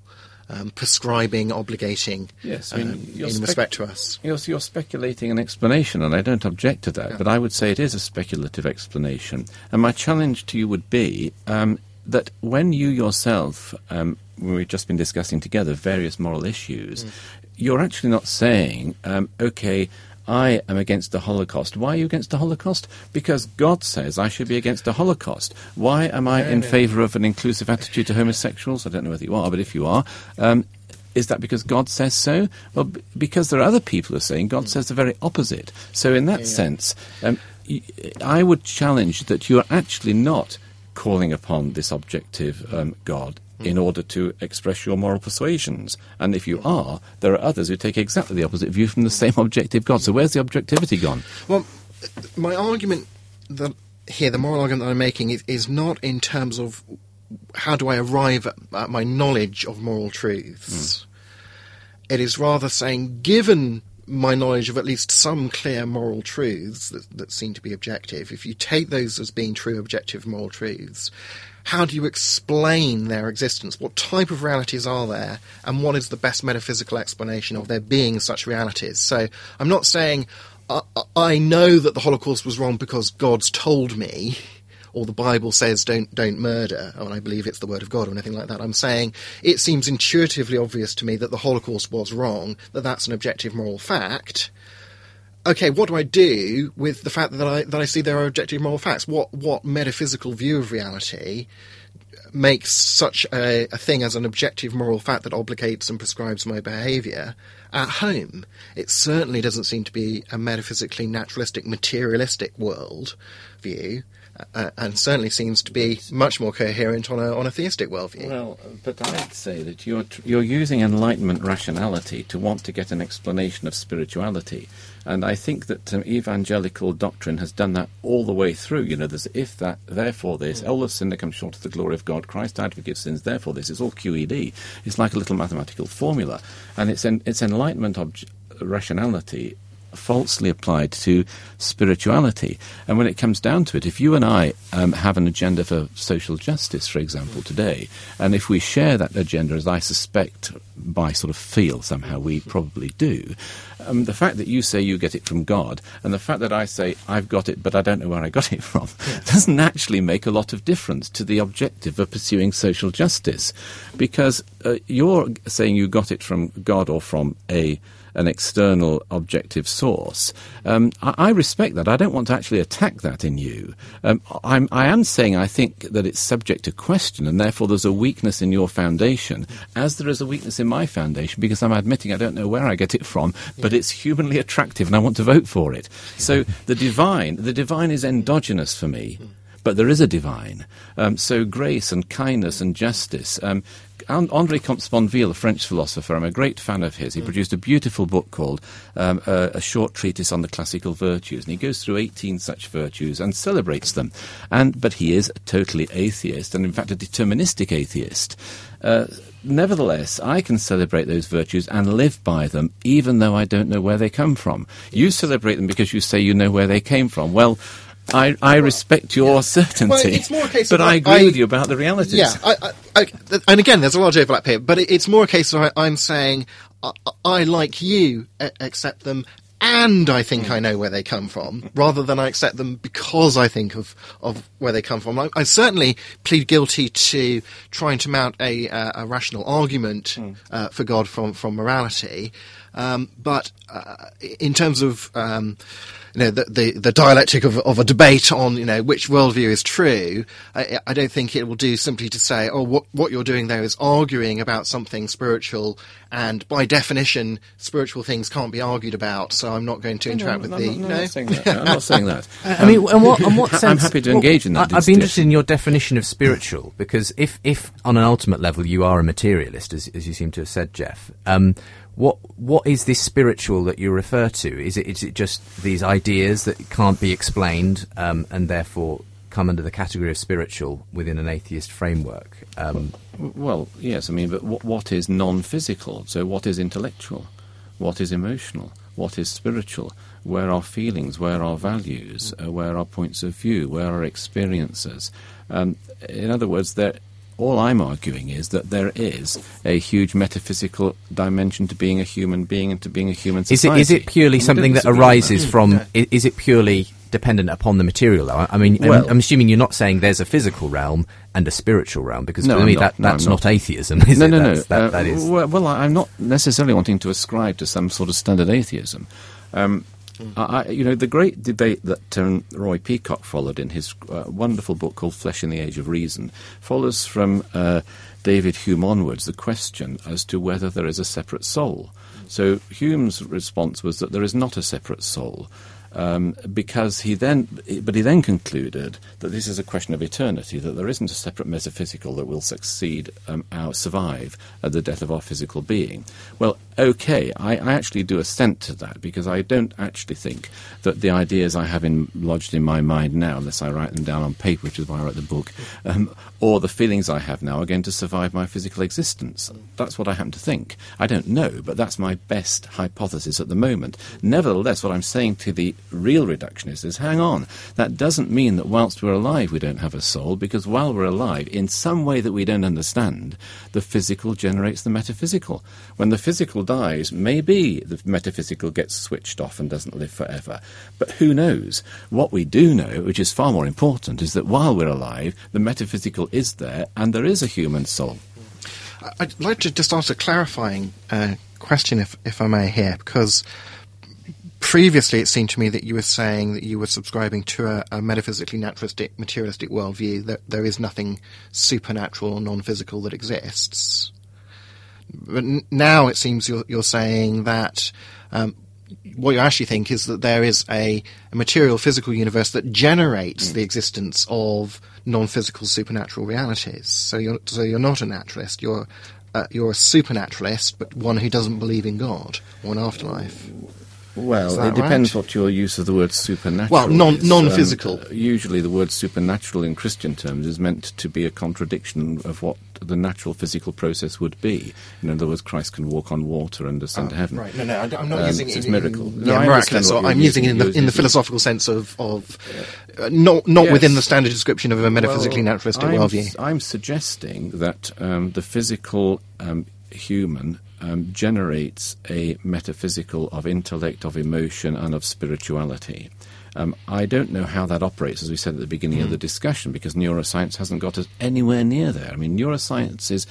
um, prescribing, obligating Yes, I mean, um, in spec- respect to us. You're, you're speculating an explanation, and I don't object to that, but I would say it is a speculative explanation. And my challenge to you would be um, that when you yourself, um, we've just been discussing together various moral issues, you're actually not saying, um, okay, I am against the Holocaust. Why are you against the Holocaust? Because God says I should be against the Holocaust. Why am I in favour of an inclusive attitude to homosexuals? I don't know whether you are, but if you are, um, is that because God says so? Well, b- because there are other people who are saying God says the very opposite. So, in that sense, um, y- I would challenge that you are actually not calling upon this objective um, God in order to express your moral persuasions. And if you are, there are others who take exactly the opposite view from the same objective God. So, where's the objectivity gone? Well, my argument that here, the moral argument that I'm making is, is not in terms of how do I arrive at, at my knowledge of moral truths. It is rather saying, given my knowledge of at least some clear moral truths that, that seem to be objective, if you take those as being true objective moral truths, how do you explain their existence? What type of realities are there? And what is the best metaphysical explanation of there being such realities? So I'm not saying I, I know that the Holocaust was wrong because God's told me, or the Bible says don't don't murder, and I believe it's the word of God or anything like that. I'm saying it seems intuitively obvious to me that the Holocaust was wrong, that that's an objective moral fact. Okay, what do I do with the fact that I that I see there are objective moral facts? What what metaphysical view of reality makes such a, a thing as an objective moral fact that obligates and prescribes my behaviour at home. It certainly doesn't seem to be a metaphysically naturalistic, materialistic world view, uh, and certainly seems to be much more coherent on a on a theistic worldview. Well, but I'd say that you're tr- you're using Enlightenment rationality to want to get an explanation of spirituality, and I think that um, evangelical doctrine has done that all the way through. You know, there's if that, therefore this, all of sin that comes short of the glory of God, Christ died to forgive sins, therefore this. It's all QED. It's like a little mathematical formula, and it's en- it's Enlightenment obj- rationality falsely applied to spirituality. And when it comes down to it, if you and I um, have an agenda for social justice, for example, today, and if we share that agenda, as I suspect by sort of feel somehow we probably do, um, the fact that you say you get it from God, and the fact that I say I've got it, but I don't know where I got it from, doesn't actually make a lot of difference to the objective of pursuing social justice, because uh, you're saying you got it from God or from a an external objective source. Um, I, I, respect that. I don't want to actually attack that in you. Um, I'm, I am saying I think that it's subject to question, and therefore there's a weakness in your foundation, as there is a weakness in my foundation, because I'm admitting I don't know where I get it from, but it's humanly attractive, and I want to vote for it. So the divine, the divine is endogenous for me but there is a divine. Um, so grace and kindness and justice. Um, Andre Comte-Sponville, a French philosopher, I'm a great fan of his. He mm. produced a beautiful book called um, a, a, Short Treatise on the Classical Virtues, and he goes through 18 such virtues and celebrates them. And but he is a totally atheist, and in fact a deterministic atheist. Uh, nevertheless, I can celebrate those virtues and live by them, even though I don't know where they come from. You celebrate them because you say you know where they came from. Well, I, I respect your yeah. certainty, well, it's more a case but I agree I, with you about the realities. Yeah, I, I, and again, there's a large overlap here, but it's more a case of I, am saying I, like you accept them and I think. I know where they come from, rather than I accept them because I think of, of where they come from. I, I certainly plead guilty to trying to mount a, uh, a rational argument mm. uh, for God from, from morality, um, but uh, in terms of um, you know, the, the, the dialectic of, of a debate on, you know, which worldview is true, I, I don't think it will do simply to say, oh, what, what you're doing there is arguing about something spiritual, and by definition, spiritual things can't be argued about, so I'm not going to interact no, with the. No, no, I'm not saying that. I'm not saying that. I mean, and what, and what sense, I'm happy to engage in that. I'd be interested in your definition of spiritual, because if, if on an ultimate level you are a materialist, as, as you seem to have said, Geoff, um, what what is this spiritual that you refer to? Is it is it just these ideas that can't be explained um, and therefore come under the category of spiritual within an atheist framework? Um, well, well, yes. I mean, but what, what is non-physical? So, what is intellectual? What is emotional? What is spiritual? Where are feelings? Where are values? Uh, where are points of view? Where are experiences? Um, in other words, there all I'm arguing is that there is a huge metaphysical dimension to being a human being and to being a human society. Is it, is it purely something that arises from? Is it purely dependent upon the material? I mean, well, I'm, I'm, assuming you're not saying there's a physical realm and a spiritual realm because no, for me not, that, that's no, not. not. atheism, is no, it? No, no, no. That, uh, that is. Well, well, I'm not necessarily wanting to ascribe to some sort of standard atheism. Um, I, you know, the great debate that um, Roy Peacock followed in his uh, wonderful book called Flesh in the Age of Reason follows from uh, David Hume onwards the question as to whether there is a separate soul. So Hume's response was that there is not a separate soul. Um, because he then, but he then concluded that this is a question of eternity, that there isn't a separate metaphysical that will succeed, um, our, survive at the death of our physical being. Well, okay, I, I, actually do assent to that because I don't actually think that the ideas I have in, lodged in my mind now, unless I write them down on paper, which is why I wrote the book, um, or the feelings I have now are going to survive my physical existence. That's what I happen to think. I don't know, but that's my best hypothesis at the moment. Nevertheless, what I'm saying to the real reductionists is hang on, that doesn't mean that whilst we're alive we don't have a soul, because while we're alive, in some way that we don't understand, the physical generates the metaphysical. When the physical dies, maybe the metaphysical gets switched off and doesn't live forever. But who knows? What we do know, which is far more important, is that while we're alive, the metaphysical is there and there is a human soul. I'd like to just ask a clarifying uh, question, if, if I may, here, because previously it seemed to me that you were saying that you were subscribing to a, a metaphysically naturalistic, materialistic worldview, that there is nothing supernatural or non physical that exists. But now it seems you're, you're saying that um, what you actually think is that there is a, a material physical universe that generates mm. the existence of non-physical supernatural realities. So you're so you're not a naturalist. You're uh, you're a supernaturalist, but one who doesn't believe in God or an afterlife. Well, it depends right? what your use of the word supernatural. Well, non non physical. Um, uh, usually, the word supernatural in Christian terms is meant to be a contradiction of what the natural physical process would be. In other words, Christ can walk on water and ascend to heaven. Oh, Right. No, no, I, am not Um, using so it it's miracle. in- No, yeah, miraculous. So I'm using it in the in the philosophical sense of of uh, not not Yes. within the standard description of a metaphysically Well, naturalistic I'm, worldview. I'm suggesting that um, the physical um, human um, generates a metaphysical of intellect, of emotion, and of spirituality. Um, I don't know how that operates, as we said at the beginning of the discussion, because neuroscience hasn't got us anywhere near there. I mean, neuroscience is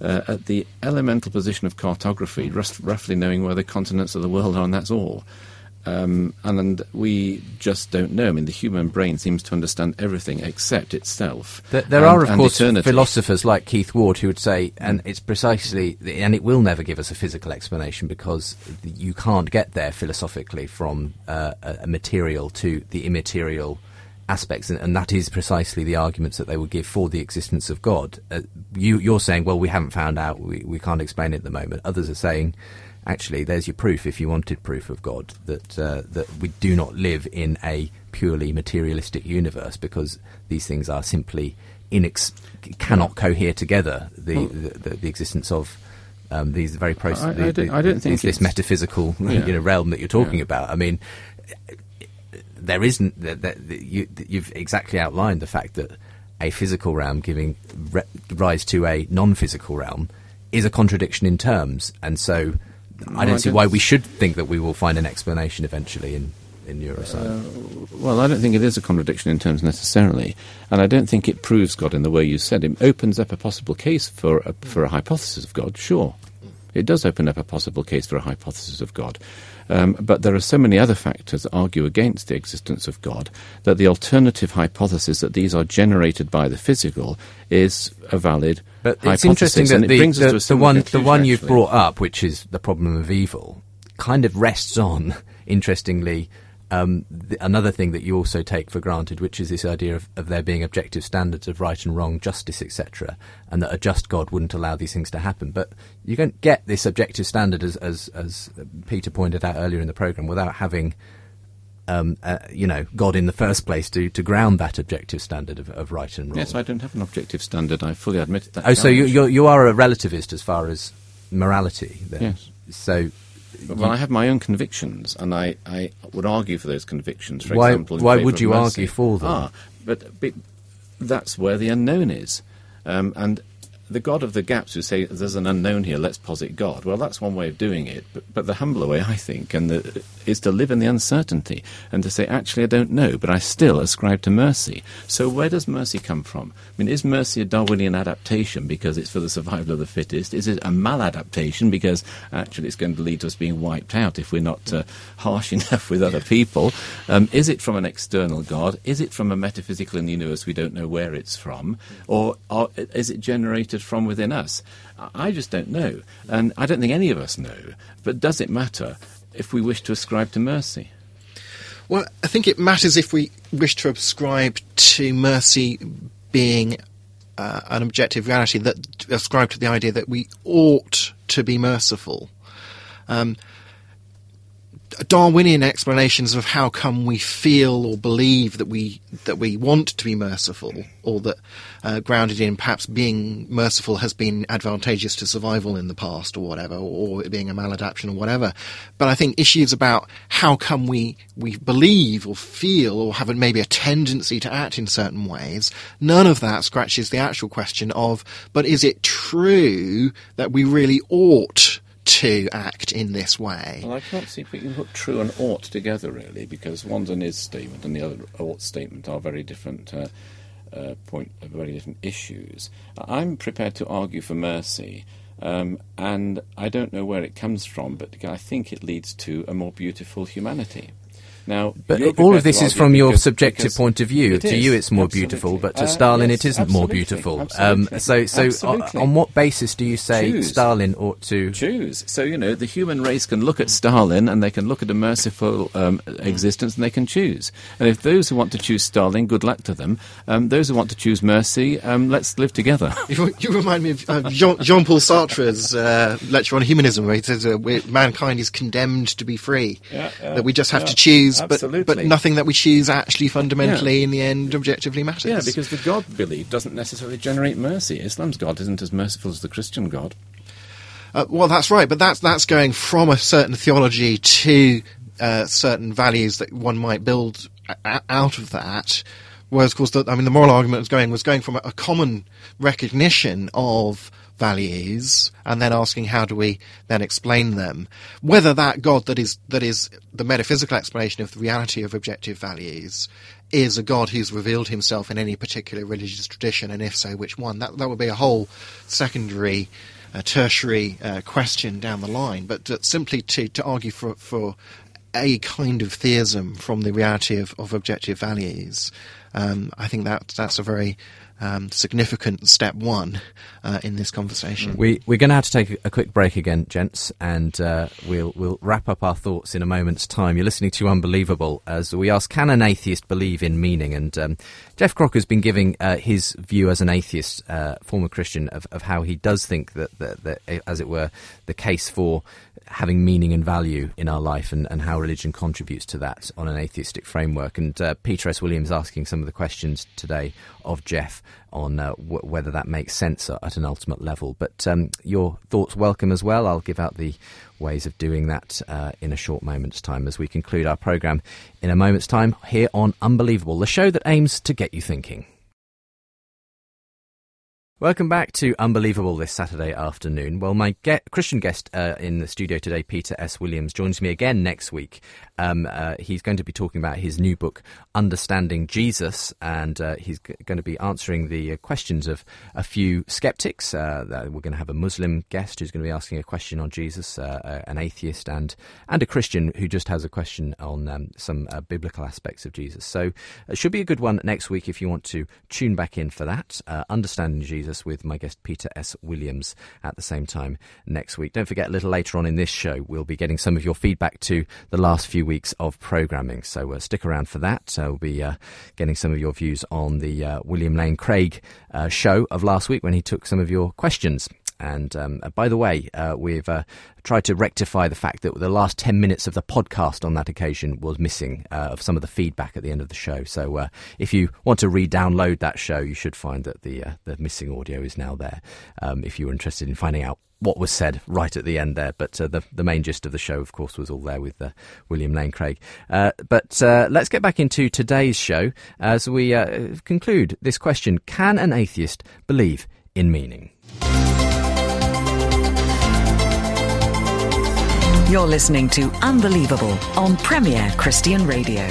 uh, at the elemental position of cartography, roughly knowing where the continents of the world are, and that's all. Um, and, and we just don't know. I mean, the human brain seems to understand everything except itself. There, there and- are, of course, eternity. philosophers like Keith Ward who would say, and it's precisely, and it will never give us a physical explanation because you can't get there philosophically from uh, a material to the immaterial aspects, and, and that is precisely the arguments that they would give for the existence of God. Uh, you, you're saying, well, we haven't found out, we, we can't explain it at the moment. Others are saying, actually, there's your proof, if you wanted proof of God, that uh, that we do not live in a purely materialistic universe because these things are simply inex- cannot cohere together. The, the, the, the existence of um, these very process, I- I the- don't- I don't think this, metaphysical Yeah. you know realm that you're talking Yeah. about. I mean, there isn't you, you've exactly outlined the fact that a physical realm giving re- rise to a non-physical realm is a contradiction in terms, and so I don't see why we should think that we will find an explanation eventually in in neuroscience. Uh, well, I don't think it is a contradiction in terms necessarily, and I don't think it proves God in the way you said. It opens up a possible case for a, for a hypothesis of God. Sure, it does open up a possible case for a hypothesis of God. Um, but there are so many other factors that argue against the existence of God that the alternative hypothesis that these are generated by the physical is a valid But hypothesis. it's interesting that the, brings us to a the, the one the one you've actually. brought up, which is the problem of evil, kind of rests on, interestingly, um, th- another thing that you also take for granted, which is this idea of, of there being objective standards of right and wrong, justice, etc., and that a just God wouldn't allow these things to happen. But you don't get this objective standard, as as, as Peter pointed out earlier in the program, without having. Um, uh, you know, God in the first place to, to ground that objective standard of, of right and wrong. Yes, I don't have an objective standard. I fully admit that. Oh, so you you're, you are a relativist as far as morality, then? Yes. So Well, I have my own convictions, and I, I would argue for those convictions. For Why- example, why would you argue for them? Ah, but, but that's where the unknown is, um, and the God of the gaps who say there's an unknown here, let's posit God. Well, that's one way of doing it, but, but the humbler way, I think, and the, is to live in the uncertainty and to say, actually, I don't know, but I still ascribe to mercy. So, where does mercy come from? I mean, is mercy a Darwinian adaptation because it's for the survival of the fittest? Is it a maladaptation because actually it's going to lead to us being wiped out if we're not uh, harsh enough with other people? Um, is it from an external God? Is it from a metaphysical in the universe we don't know where it's from? Or are, is it generated from within us? I just don't know. And I don't think any of us know. But does it matter if we wish to ascribe to mercy? Well, I think it matters if we wish to ascribe to mercy being uh, an objective reality that ascribe to the idea that we ought to be merciful. Um, Darwinian explanations of how come we feel or believe that we that we want to be merciful, or that uh, grounded in perhaps being merciful has been advantageous to survival in the past, or whatever, or it being a maladaptation or whatever. But I think issues about how come we we believe or feel or have maybe a tendency to act in certain ways, none of that scratches the actual question of, but is it true that we really ought to act in this way? Well, I can't see if we can put true and ought together, really, because one's an is statement and the other ought statement are very different uh, uh, point, very different issues. I'm prepared to argue for mercy, um, and I don't know where it comes from, but I think it leads to a more beautiful humanity. Now, But all of this is argue from your subjective point of view. To is, you, it's more absolutely. beautiful, but to Uh, Stalin, yes, it isn't more beautiful. Um, so, so uh, absolutely. on what basis do you say Choose. Stalin ought to? choose. So you know, the human race can look at Stalin and they can look at a merciful um, existence and they can choose. And if those who want to choose Stalin, good luck to them. Um, those who want to choose mercy, um, let's live together. You, you remind me of uh, Jean, Jean-Paul Sartre's uh, lecture on humanism, where he says uh, mankind is condemned to be free, Yeah, yeah, that we just have yeah, to choose, but, but nothing that we choose actually fundamentally Yeah. in the end objectively matters. yeah, because the God belief doesn't necessarily generate mercy. Islam's God isn't as merciful as the Christian God. Uh, well, that's right, but that's that's going from a certain theology to uh, certain values that one might build a- out of that. Whereas, of course, the, I mean, the moral argument was going was going from a, a common recognition of values and then asking how do we then explain them whether that god that is that is the metaphysical explanation of the reality of objective values is a god who's revealed himself in any particular religious tradition and if so which one that that would be a whole secondary uh, tertiary uh, question down the line but uh, simply to to argue for for a kind of theism from the reality of, of objective values. Um, I think that that's a very um, significant step one uh, in this conversation. We, we're going to have to take a quick break again, gents, and uh, we'll, we'll wrap up our thoughts in a moment's time. You're listening to Unbelievable as we ask, can an atheist believe in meaning? And um, Geoff Crocker's been giving uh, his view as an atheist, uh, former Christian, of, of how he does think that, that, that, as it were, the case for having meaning and value in our life and, and how religion contributes to that on an atheistic framework. And uh, Peter S. Williams asking some of the questions today of Geoff on uh, w- whether that makes sense at an ultimate level. But um, your thoughts welcome as well. I'll give out the ways of doing that uh, in a short moment's time as we conclude our programme in a moment's time here on Unbelievable, the show that aims to get you thinking. Welcome back to Unbelievable this Saturday afternoon. Well, my ge- Christian guest uh, in the studio today, Peter S. Williams, joins me again next week. Um, uh, he's going to be talking about his new book, Understanding Jesus, and uh, he's g- going to be answering the uh, questions of a few skeptics. Uh, we're going to have a Muslim guest who's going to be asking a question on Jesus, uh, an atheist, and and a Christian who just has a question on um, some biblical aspects of Jesus. So it should be a good one next week if you want to tune back in for that. Understanding Jesus with my guest Peter S. Williams at the same time next week. Don't forget, a little later on in this show, we'll be getting some of your feedback to the last few weeks of programming. So uh, stick around for that. So we'll be uh, getting some of your views on the uh, William Lane Craig uh, show of last week when he took some of your questions. And um, uh, by the way, uh, we've uh, tried to rectify the fact that the last 10 minutes of the podcast on that occasion was missing uh, of some of the feedback at the end of the show. So uh, if you want to re download that show, you should find that the, uh, the missing audio is now there um, if you're interested in finding out what was said right at the end there. But uh, the, the main gist of the show, of course, was all there with uh, William Lane Craig. Uh, but let's get back into today's show as we conclude this question Can an atheist believe in meaning? You're listening to Unbelievable on Premier Christian Radio.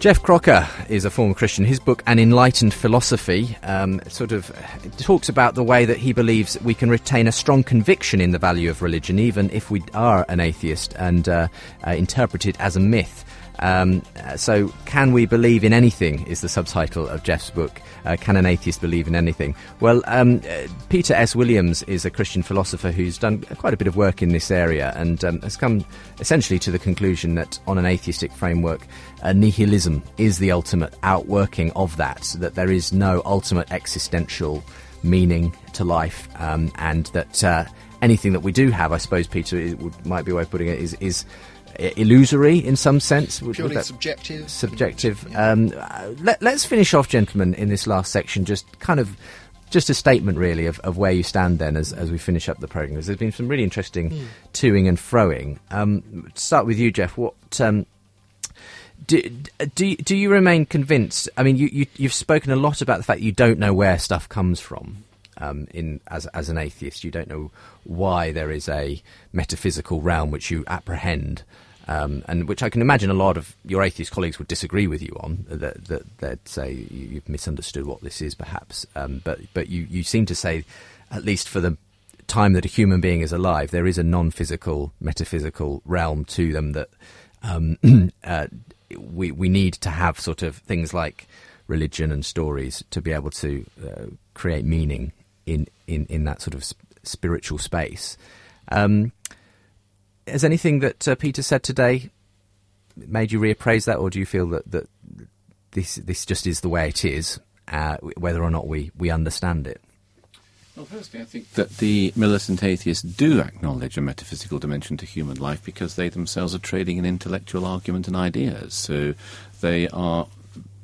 Geoff Crocker is a former Christian. His book, An Enlightened Philosophy, um, sort of talks about the way that he believes we can retain a strong conviction in the value of religion, even if we are an atheist and uh, uh, interpret it as a myth. Um, so, can we believe in anything? Is the subtitle of Geoff's book. Uh, can an atheist believe in anything? Well, um, uh, Peter S. Williams is a Christian philosopher who's done quite a bit of work in this area and um, has come essentially to the conclusion that on an atheistic framework, uh, nihilism is the ultimate outworking of that, so that there is no ultimate existential meaning to life, um, and that uh, anything that we do have, I suppose, Peter, it would, might be a way of putting it, is, is illusory in some sense. Purely that- subjective. subjective. Um, uh, let, us finish off, gentlemen, in this last section, just kind of. Just a statement, really, of, of where you stand then as, as we finish up the programme. Because there's been some really interesting toing and froing. Um, start with you, Geoff. What um, do, do do you remain convinced? I mean, you, you you've spoken a lot about the fact you don't know where stuff comes from. Um, in as as an atheist, you don't know why there is a metaphysical realm which you apprehend, um, and which I can imagine a lot of your atheist colleagues would disagree with you on. That, that they'd say you- you've misunderstood what this is, perhaps. Um, but but you, you seem to say, at least for the time that a human being is alive, there is a non-physical, metaphysical realm to them that um, uh, we we need to have sort of things like religion and stories to be able to uh, create meaning in, in, in that sort of sp- spiritual space. Um, has anything that uh, Peter said today made you reappraise that, or do you feel that, that this this just is the way it is, uh, whether or not we, we understand it? Well, firstly, I think that the militant atheists do acknowledge a metaphysical dimension to human life because they themselves are trading in intellectual argument and ideas. So they are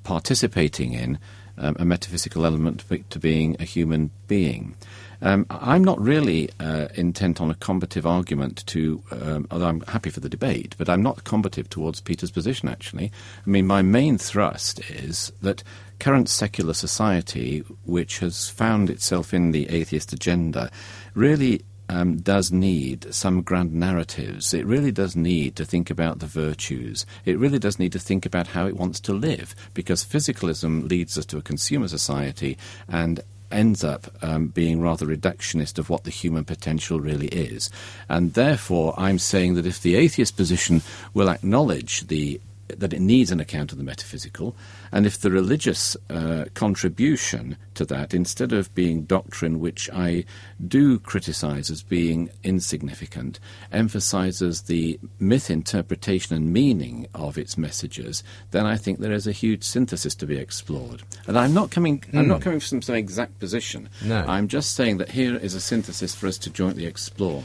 participating in um, a metaphysical element to being a human being. Um, I'm not really uh, intent on a combative argument to, um, although I'm happy for the debate, but I'm not combative towards Peter's position, actually. I mean, my main thrust is that current secular society, which has found itself in the atheist agenda, really um, does need some grand narratives. It really does need to think about the virtues. It really does need to think about how it wants to live, because physicalism leads us to a consumer society and ends up um, being rather reductionist of what the human potential really is. And therefore, I'm saying that if the atheist position will acknowledge the that it needs an account of the metaphysical, and if the religious uh, contribution to that, instead of being doctrine which I do criticize as being insignificant, emphasizes the myth interpretation and meaning of its messages, then I think there is a huge synthesis to be explored. And I'm not coming, mm. I'm not hmm. coming from some exact position. No. I'm just saying that here is a synthesis for us to jointly explore.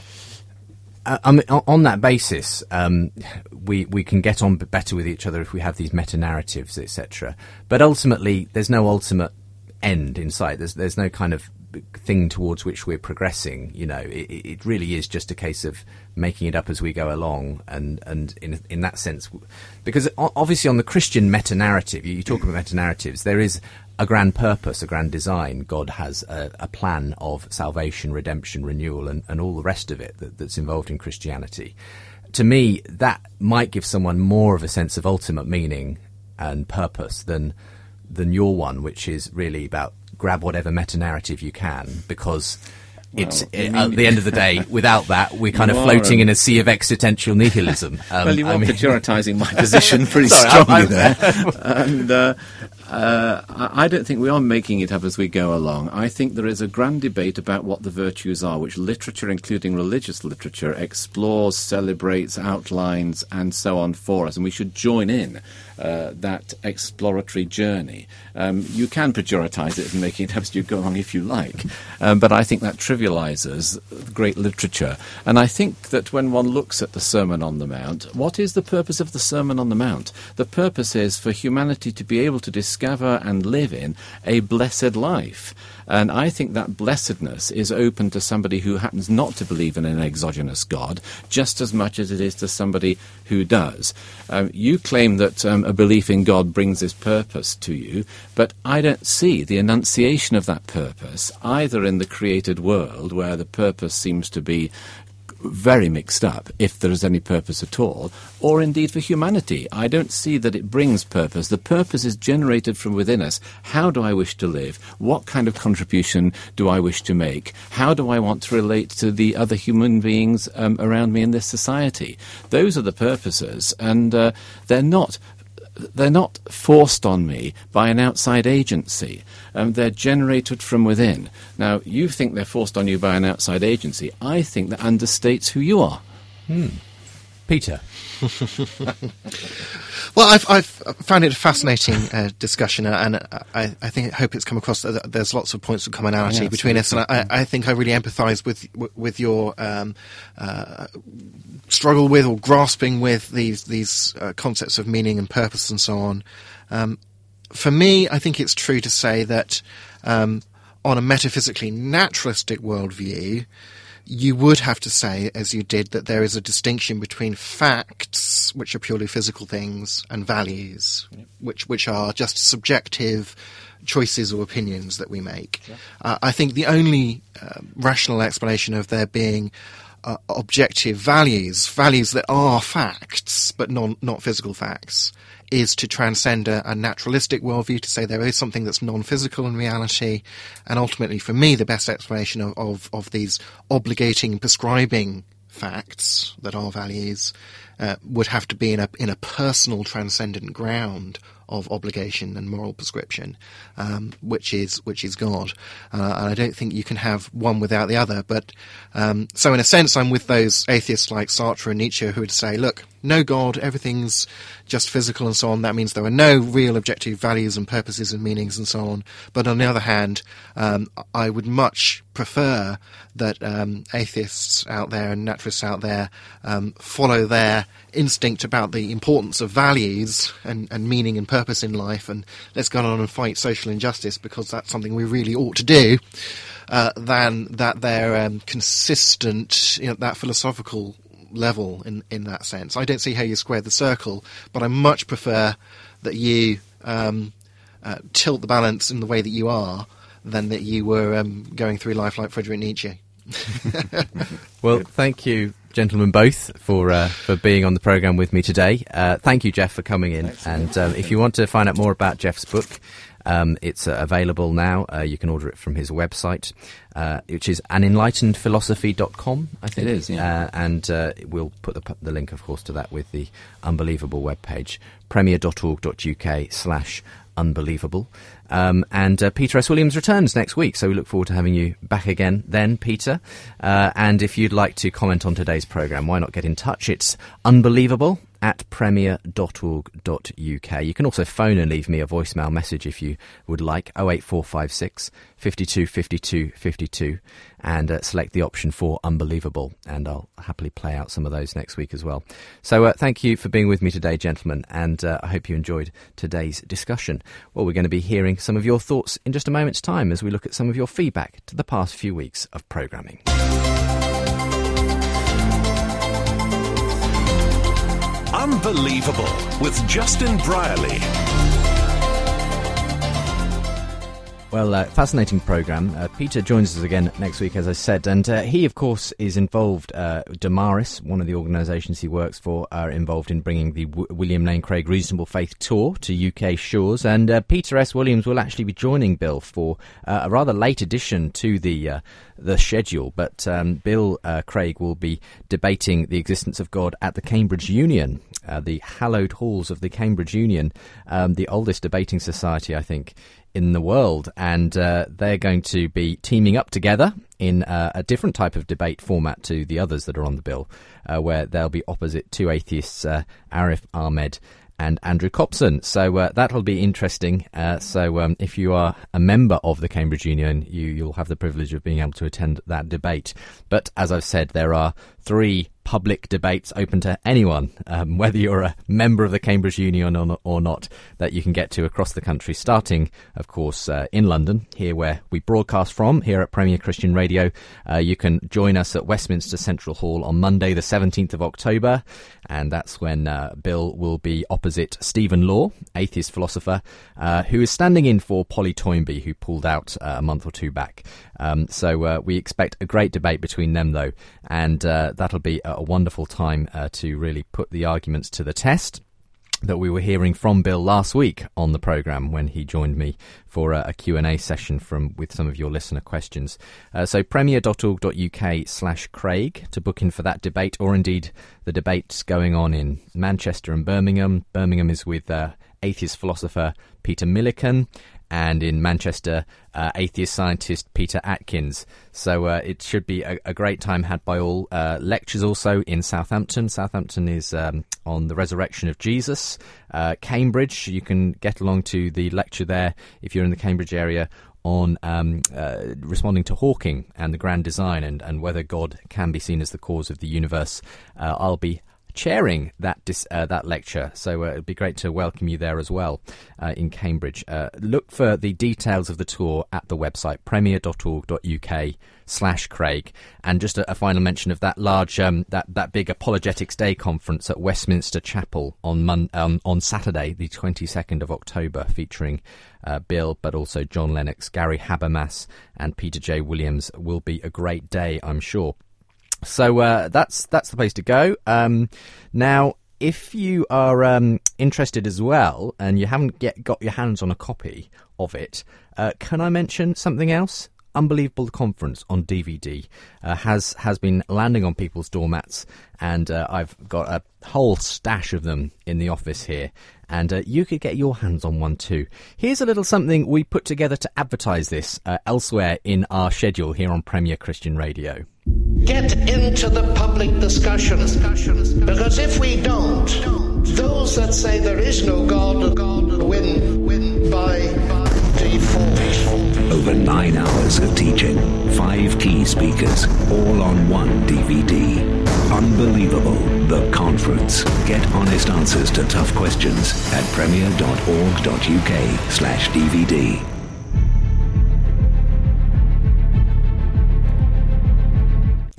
Uh, I mean, on that basis, um, we we can get on better with each other if we have these meta narratives, etc. But ultimately, there's no ultimate end in sight. There's there's no kind of thing towards which we're progressing. You know, it, it really is just a case of making it up as we go along, and and in in that sense, because obviously on the Christian meta narrative, you talk about meta narratives, there is a grand purpose, a grand design. God has a, a plan of salvation, redemption, renewal, and, and all the rest of it that, that's involved in Christianity. To me, that might give someone more of a sense of ultimate meaning and purpose than than your one, which is really about grab whatever meta narrative you can because well, it's it, at the end of the day, without that, we're kind of floating in a sea of existential nihilism. Um, well, you are I mean, my position pretty Sorry, strongly I'm, I'm, there, and uh, uh, I don't think we are making it up as we go along. I think there is a grand debate about what the virtues are, which literature, including religious literature, explores, celebrates, outlines, and so on for us, and we should join in uh, that exploratory journey. Um, you can pejoritize it and make it up as you go along if you like, um, but I think that trivializes great literature. And I think that when one looks at the Sermon on the Mount, what is the purpose of the Sermon on the Mount? The purpose is for humanity to be able to discover and live in a blessed life. And I think that blessedness is open to somebody who happens not to believe in an exogenous God just as much as it is to somebody who does. Um, you claim that um, a belief in God brings this purpose to you, but I don't see the enunciation of that purpose either in the created world, where the purpose seems to be very mixed up, if there is any purpose at all, or indeed for humanity. I don't see that it brings purpose. The purpose is generated from within us. How do I wish to live? What kind of contribution do I wish to make? How do I want to relate to the other human beings um, around me in this society? Those are the purposes, and uh, they're not they're not forced on me by an outside agency. Um, they're generated from within. Now, you think they're forced on you by an outside agency. I think that understates who you are. Hmm. Peter. well, I've, I've, found it a fascinating uh, discussion, uh, and I, I, think hope it's come across that there's lots of points of commonality yeah, between us, and I, I, think I really empathise with with your um, uh, struggle with or grasping with these these uh, concepts of meaning and purpose and so on. Um, for me, I think it's true to say that um, on a metaphysically naturalistic worldview, you would have to say, as you did, that there is a distinction between facts, which are purely physical things, and values, yep. which which are just subjective choices or opinions that we make. Yep. Uh, I think the only uh, rational explanation of there being uh, objective values, values that are facts but non, not physical facts, is to transcend a, a, naturalistic worldview, to say there is something that's non-physical in reality, and ultimately, for me, the best explanation of, of, of these obligating, prescribing facts that are values uh, would have to be in a in a personal transcendent ground of obligation and moral prescription, um, which is which is God. Uh, and I don't think you can have one without the other. But um, so, in a sense, I'm with those atheists like Sartre and Nietzsche who would say, "Look, no God, everything's just physical and so on. That means there are no real objective values and purposes and meanings and so on." But on the other hand, um, I would much prefer that um, atheists out there and naturalists out there um, follow their instinct about the importance of values and, and meaning and purpose in life, and let's go on and fight social injustice because that's something we really ought to do. Uh, than that they're um, consistent you know, that philosophical level in, in that sense. I don't see how you square the circle, but I much prefer that you um, uh, tilt the balance in the way that you are than that you were um, going through life like Friedrich Nietzsche. Well, thank you, gentlemen, both for uh, for being on the program with me today. Uh, thank you, Geoff, for coming in. And um, if you want to find out more about Geoff's book, um, it's uh, available now. Uh, you can order it from his website, uh, which is anenlightenedphilosophy.com, I think. It is, yeah. Uh, and uh, we'll put the, the link, of course, to that with the unbelievable webpage, premier.org.uk slash unbelievable. Um, and uh, Peter S. Williams returns next week, so we look forward to having you back again then, Peter. Uh, and if you'd like to comment on today's programme, why not get in touch? It's unbelievable at premier.org.uk. You can also phone and leave me a voicemail message if you would like, 08456 52 52 52, and uh, select the option for unbelievable, and I'll happily play out some of those next week as well. So uh, thank you for being with me today, gentlemen, and uh, I hope you enjoyed today's discussion. Well, we're going to be hearing some of your thoughts in just a moment's time as we look at some of your feedback to the past few weeks of programming. Unbelievable with Justin Brierley. Well, uh, fascinating program. Uh, Peter joins us again next week, as I said, and uh, he, of course, is involved. Uh, Damaris, one of the organisations he works for, are involved in bringing the w- William Lane Craig Reasonable Faith Tour to UK shores, and uh, Peter S. Williams will actually be joining Bill for uh, a rather late addition to the the schedule. But um, Bill uh, Craig will be debating the existence of God at the Cambridge Union, uh, the hallowed halls of the Cambridge Union, um, the oldest debating society, I think, in the world, and uh, they're going to be teaming up together in uh, a different type of debate format to the others that are on the bill, uh, where they'll be opposite two atheists, uh, Arif Ahmed and Andrew Copson. So uh, that'll be interesting. Uh, so um, if you are a member of the Cambridge Union, you, you'll have the privilege of being able to attend that debate. But as I've said, there are three public debates open to anyone, um, whether you're a member of the Cambridge Union or, or not, that you can get to across the country, starting, of course, uh, in London, here where we broadcast from, here at Premier Christian Radio. Uh, you can join us at Westminster Central Hall on Monday, the 17th of October, and that's when uh, Bill will be opposite Stephen Law, atheist philosopher, uh, who is standing in for Polly Toynbee, who pulled out uh, a month or two back. Um, so uh, we expect a great debate between them, though, and uh, that'll be a, wonderful time uh, to really put the arguments to the test that we were hearing from Bill last week on the program when he joined me for a, a Q&A session from with some of your listener questions. Uh, so premier.org.uk slash Craig to book in for that debate or indeed the debates going on in Manchester and Birmingham. Birmingham is with uh, atheist philosopher Peter Millican and in Manchester, uh, atheist scientist Peter Atkins. So uh, it should be a, a, great time had by all. Uh, lectures also in Southampton. Southampton is um, on the resurrection of Jesus. Uh, Cambridge, you can get along to the lecture there if you're in the Cambridge area on um, uh, responding to Hawking and the grand design and, and whether God can be seen as the cause of the universe. Uh, I'll be chairing that dis, uh, that lecture. So uh, it'd be great to welcome you there as well uh, in Cambridge. Uh, look for the details of the tour at the website premier.org.uk slash Craig. And just a, a, final mention of that large um, that that big Apologetics Day conference at Westminster Chapel on Mon- um, on Saturday, the twenty second of October, featuring. Uh, Bill, but also John Lennox, Gary Habermas, and Peter J. Williams will be a great day, I'm sure. So uh, that's that's the place to go. Um, now, if you are um, interested as well, and you haven't yet got your hands on a copy of it, uh, can I mention something else? Unbelievable Conference on DVD uh, has has been landing on people's doormats, and uh, I've got a whole stash of them in the office here. And uh, you could get your hands on one too. Here's a little something we put together to advertise this uh, elsewhere in our schedule here on Premier Christian Radio. Get into the public discussion. Because if we don't, those that say there is no God win, win by default. Over nine hours of teaching, five key speakers, all on one DVD. Unbelievable, The Conference. Get honest answers to tough questions at premier.org.uk slash DVD.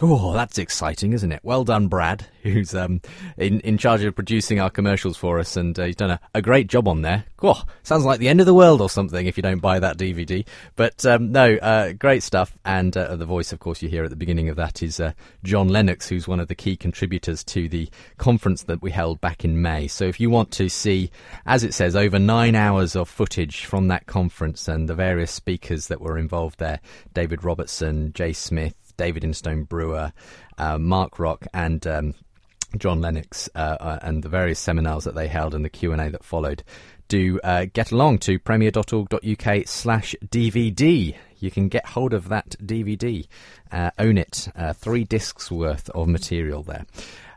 Oh, that's exciting, isn't it? Well done, Brad, who's um, in, in charge of producing our commercials for us, and uh, he's done a, a great job on there. Oh, sounds like the end of the world or something if you don't buy that DVD. But um, no, uh, great stuff. And uh, the voice, of course, you hear at the beginning of that is uh, John Lennox, who's one of the key contributors to the conference that we held back in May. So if you want to see, as it says, over nine hours of footage from that conference and the various speakers that were involved there David Robertson, Jay Smith, David Instone Brewer, uh, Mark Rock, and um, John Lennox, uh, uh, and the various seminars that they held and the Q and A that followed. Do uh, get along to premier.org.uk slash DVD. You can get hold of that DVD, uh, own it, three discs worth of material there.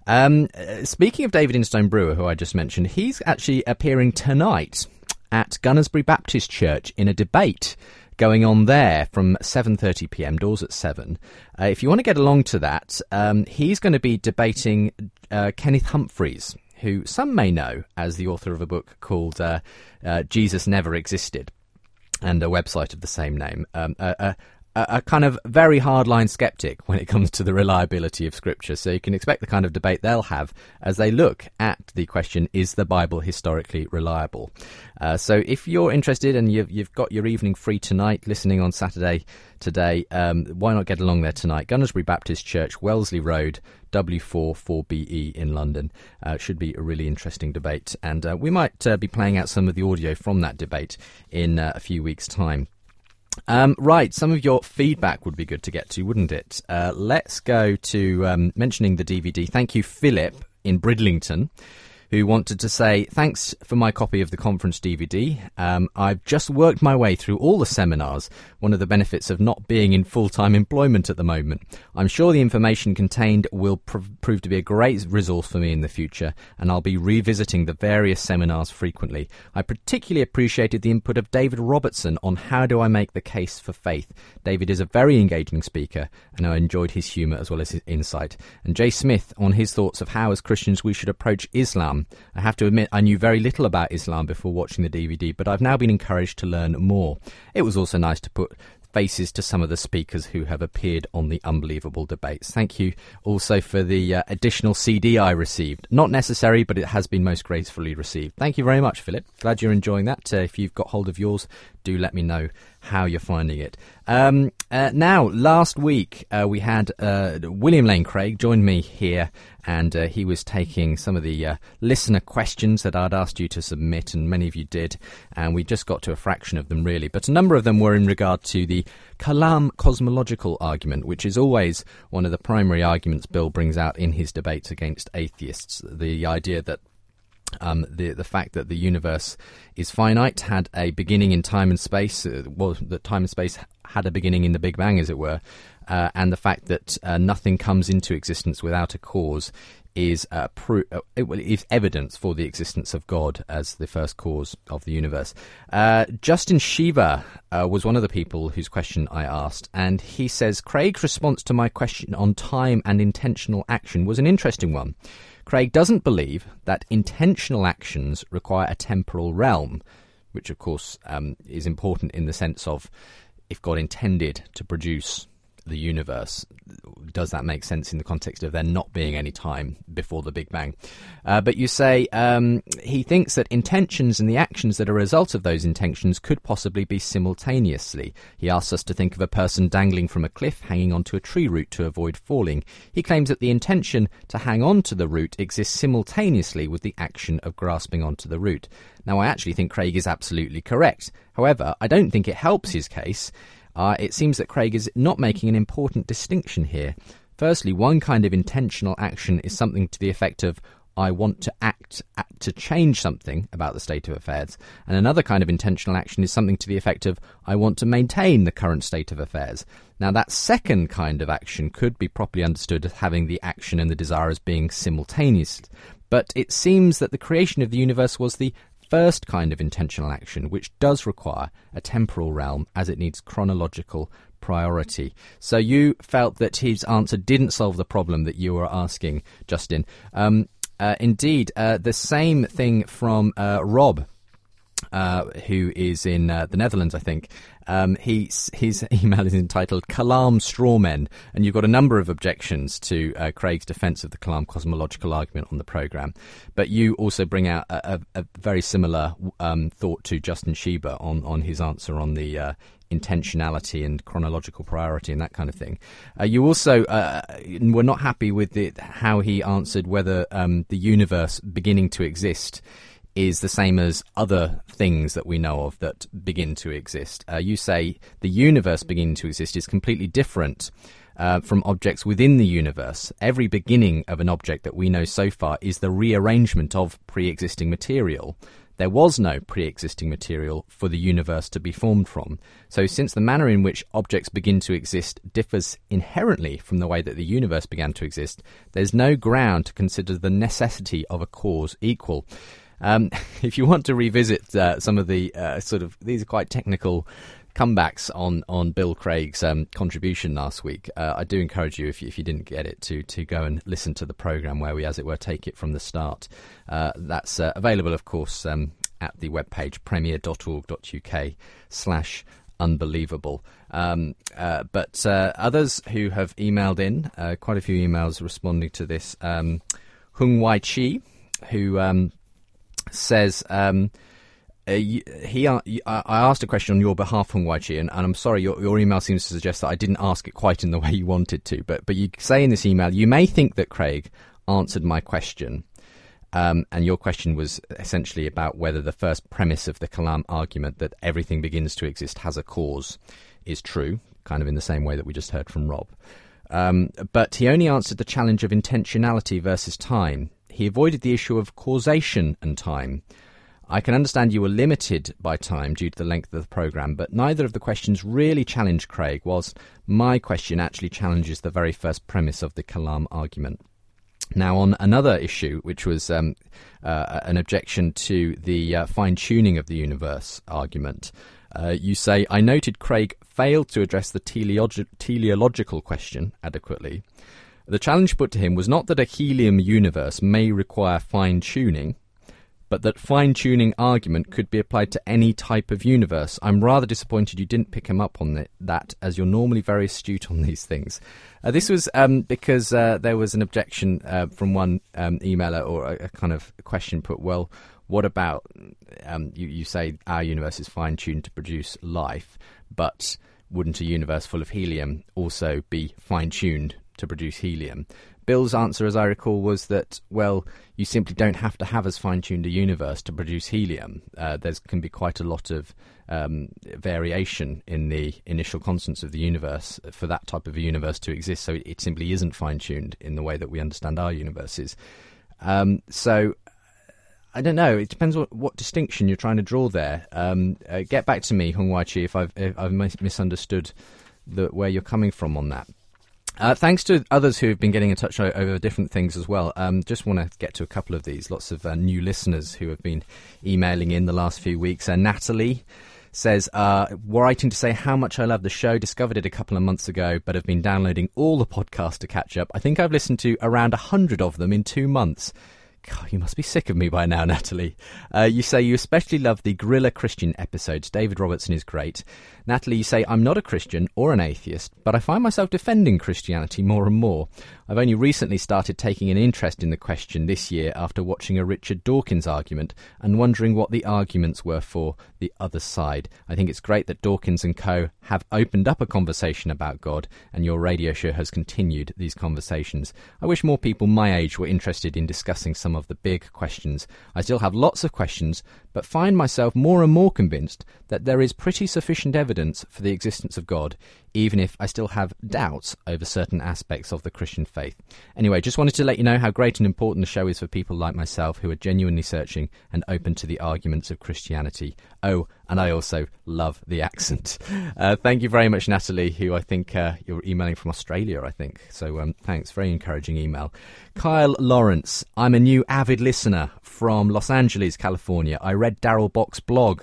Um, speaking of David Instone Brewer, who I just mentioned, he's actually appearing tonight at Gunnersbury Baptist Church in a debate going on there from 7:30 p.m. Doors at seven. Uh, if you want to get along to that, um, he's going to be debating uh, Kenneth Humphreys, who some may know as the author of a book called uh, uh "Jesus Never Existed." And a website of the same name. Um, a, kind of very hardline skeptic when it comes to the reliability of Scripture. So you can expect the kind of debate they'll have as they look at the question: Is the Bible historically reliable? Uh, so if you're interested and you've, you've got your evening free tonight, listening on Saturday today, um, why not get along there tonight? Gunnersbury Baptist Church, Wellesley Road, W4 4BE in London. Uh, should be a really interesting debate, and uh, we might uh, be playing out some of the audio from that debate in uh, a few weeks' time. Um, right, some of your feedback would be good to get to, wouldn't it? Uh, let's go to um, mentioning the DVD. Thank you, Philip in Bridlington who wanted to say, Thanks for my copy of the conference DVD. Um, I've just worked my way through all the seminars, one of the benefits of not being in full time employment at the moment. I'm sure the information contained will pr- prove to be a great resource for me in the future, and I'll be revisiting the various seminars frequently. I particularly appreciated the input of David Robertson on how do I make the case for faith. David is a very engaging speaker, and I enjoyed his humour as well as his insight. And Jay Smith on his thoughts of how, as Christians, we should approach Islam Islam. I have to admit, I knew very little about Islam before watching the DVD, but I've now been encouraged to learn more. It was also nice to put faces to some of the speakers who have appeared on the unbelievable debates. Thank you also for the uh, additional CD I received. Not necessary, but it has been most gracefully received. Thank you very much, Philip. Glad you're enjoying that. Uh, if you've got hold of yours, do let me know how you're finding it. Um, uh, now, last week uh, we had uh, William Lane Craig join me here, and uh, he was taking some of the uh, listener questions that I'd asked you to submit, and many of you did, and we just got to a fraction of them really. But a number of them were in regard to the Kalam cosmological argument, which is always one of the primary arguments Bill brings out in his debates against atheists. The idea that um, the the fact that the universe is finite had a beginning in time and space. Uh, well, that time and space had a beginning in the Big Bang, as it were, uh, and the fact that uh, nothing comes into existence without a cause is uh, pro- uh, is evidence for the existence of God as the first cause of the universe. Uh, Justin Shiva uh, was one of the people whose question I asked, and he says Craig's response to my question on time and intentional action was an interesting one. Craig doesn't believe that intentional actions require a temporal realm, which of course um, is important in the sense of if God intended to produce the universe. Does that make sense in the context of there not being any time before the Big Bang? Uh, but you say um, he thinks that intentions and the actions that are a result of those intentions could possibly be simultaneously. He asks us to think of a person dangling from a cliff, hanging onto a tree root to avoid falling. He claims that the intention to hang on to the root exists simultaneously with the action of grasping onto the root. Now, I actually think Craig is absolutely correct. However, I don't think it helps his case Uh, it seems that Craig is not making an important distinction here. Firstly, one kind of intentional action is something to the effect of I want to act, act to change something about the state of affairs. And another kind of intentional action is something to the effect of I want to maintain the current state of affairs. Now, that second kind of action could be properly understood as having the action and the desire as being simultaneous. But it seems that the creation of the universe was the first kind of intentional action, which does require a temporal realm as it needs chronological priority. So you felt that his answer didn't solve the problem that you were asking, Justin. Um, uh, indeed, uh, the same thing from uh, Rob. Uh, who is in uh, the Netherlands, I think. Um, he, his email is entitled Kalam Strawmen, and you've got a number of objections to uh, Craig's defense of the Kalam cosmological argument on the programme. But you also bring out a, a, a very similar um, thought to Justin Sheba on, on his answer on the uh, intentionality and chronological priority and that kind of thing. Uh, you also uh, were not happy with the, how he answered whether um, the universe beginning to exist is the same as other things that we know of that begin to exist. Uh, you say the universe beginning to exist is completely different. Uh, from objects within the universe. Every beginning of an object that we know so far is the rearrangement of pre existing material. There was no pre existing material for the universe to be formed from. So, since the manner in which objects begin to exist differs inherently from the way that the universe began to exist, there's no ground to consider the necessity of a cause equal. Um, if you want to revisit uh, some of the uh, sort of, these are quite technical comebacks on on Bill Craig's um, contribution last week. Uh, I do encourage you, if you, if you didn't get it, to to go and listen to the program where we, as it were, take it from the start. Uh, that's uh, available, of course, um, at the webpage premier.org.uk slash unbelievable. Um, uh, but uh, others who have emailed in, uh, quite a few emails responding to this. Um, Hung Wai Chi, who um, says um, uh, he, uh, I asked a question on your behalf, Hung Wai Chi, and, and I'm sorry, your, your email seems to suggest that I didn't ask it quite in the way you wanted to. But but you say in this email, you may think that Craig answered my question, um, and your question was essentially about whether the first premise of the Kalam argument that everything begins to exist has a cause is true, kind of in the same way that we just heard from Rob. Um, but he only answered the challenge of intentionality versus time. He avoided the issue of causation and time. I can understand you were limited by time due to the length of the programme, but neither of the questions really challenge Craig, whilst my question actually challenges the very first premise of the Kalam argument. Now, on another issue, which was um, uh, an objection to the uh, fine tuning of the universe argument, uh, you say, I noted Craig failed to address the teleologi- teleological question adequately. The challenge put to him was not that a helium universe may require fine tuning, but that fine tuning argument could be applied to any type of universe. I'm rather disappointed you didn't pick him up on it, that, as you're normally very astute on these things. Uh, this was um, because uh, there was an objection uh, from one um, emailer or a, a, kind of question put, well, what about um, you, you say our universe is fine tuned to produce life, but wouldn't a universe full of helium also be fine tuned to produce helium? Bill's answer, as I recall, was that, well, you simply don't have to have as fine tuned a universe to produce helium. Uh, there can be quite a lot of um, variation in the initial constants of the universe for that type of a universe to exist, so it simply isn't fine tuned in the way that we understand our universes. Um, so I don't know. It depends what, what distinction you're trying to draw there. Um, uh, get back to me, Hung Wai Chi, if I've, if I've misunderstood the, where you're coming from on that. Uh, thanks to others who have been getting in touch over different things as well. Um, just want to get to a couple of these. Lots of uh, new listeners who have been emailing in the last few weeks. Uh, Natalie says, uh, writing to say how much I love the show. Discovered it a couple of months ago, but have been downloading all the podcasts to catch up. I think I've listened to around a hundred of them in two months. God, you must be sick of me by now, Natalie. Uh, you say you especially love the Guerrilla Christian episodes. David Robertson is great. Natalie, you say, I'm not a Christian or an atheist, but I find myself defending Christianity more and more. I've only recently started taking an interest in the question this year after watching a Richard Dawkins argument and wondering what the arguments were for the other side. I think it's great that Dawkins and co. have opened up a conversation about God, and your radio show has continued these conversations. I wish more people my age were interested in discussing some some of the big questions. I still have lots of questions, but find myself more and more convinced that there is pretty sufficient evidence for the existence of God, even if I still have doubts over certain aspects of the Christian faith. Anyway, just wanted to let you know how great and important the show is for people like myself who are genuinely searching and open to the arguments of Christianity. Oh, and I also love the accent. Uh, thank you very much, Natalie, who I think uh, you're emailing from Australia, I think. So um, thanks, very encouraging email. Kyle Lawrence, I'm a new avid listener from Los Angeles, California. I read Darrell Bock's blog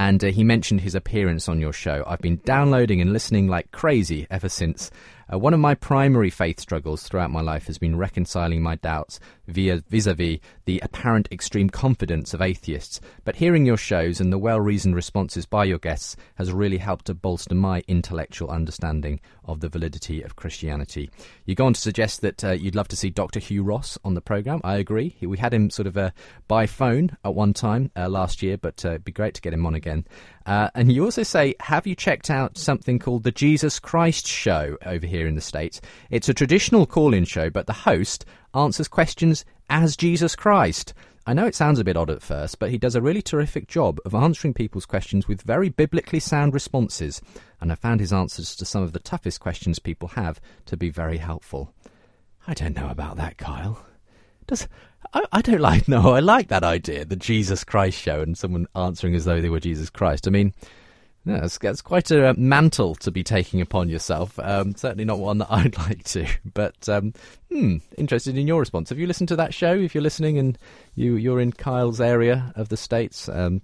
and uh, he mentioned his appearance on your show. I've been downloading and listening like crazy ever since. Uh, one of my primary faith struggles throughout my life has been reconciling my doubts via vis-a-vis the apparent extreme confidence of atheists. But hearing your shows and the well-reasoned responses by your guests has really helped to bolster my intellectual understanding of the validity of Christianity. You go on to suggest that uh, you'd love to see Dr. Hugh Ross on the program. I agree. We had him sort of uh, by phone at one time uh, last year, but uh, it'd be great to get him on again. Uh, and you also say, have you checked out something called the Jesus Christ Show over here in the States? It's a traditional call in show, but the host answers questions as Jesus Christ. I know it sounds a bit odd at first, but he does a really terrific job of answering people's questions with very biblically sound responses, and I found his answers to some of the toughest questions people have to be very helpful. I don't know about that, Kyle. Does I, I don't like no, I like that idea, the Jesus Christ show, and someone answering as though they were Jesus Christ. I mean, yeah, that's, that's quite a mantle to be taking upon yourself. Um, certainly not one that I'd like to. But um, hmm, interested in your response. Have you listened to that show? If you're listening and you you're in Kyle's area of the states, um,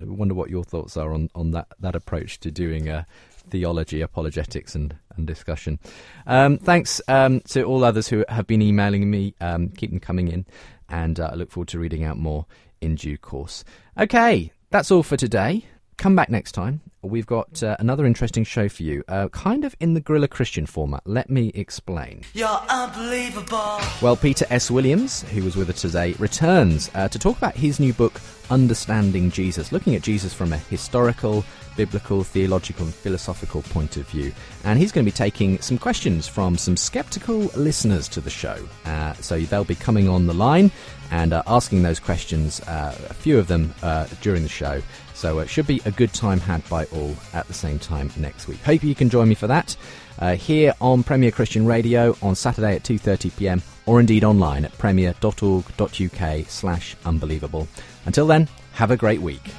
I wonder what your thoughts are on, on that that approach to doing uh, theology, apologetics, and and discussion. Um, thanks um, to all others who have been emailing me. Um, keep them coming in, and uh, I look forward to reading out more in due course. Okay, that's all for today. Come back next time. We've got uh, another interesting show for you, uh, kind of in the Guerrilla Christian format. Let me explain. You're unbelievable. Well, Peter S. Williams, who was with us today, returns uh, to talk about his new book, Understanding Jesus, looking at Jesus from a historical, biblical, theological, and philosophical point of view. And he's going to be taking some questions from some skeptical listeners to the show. Uh, so they'll be coming on the line and uh, asking those questions, uh, a few of them uh, during the show. So it should be a good time had by all at the same time next week. Hope you can join me for that uh, here on Premier Christian Radio on Saturday at 2:30 p.m. or indeed online at premier.org.uk/unbelievable. Until then, have a great week.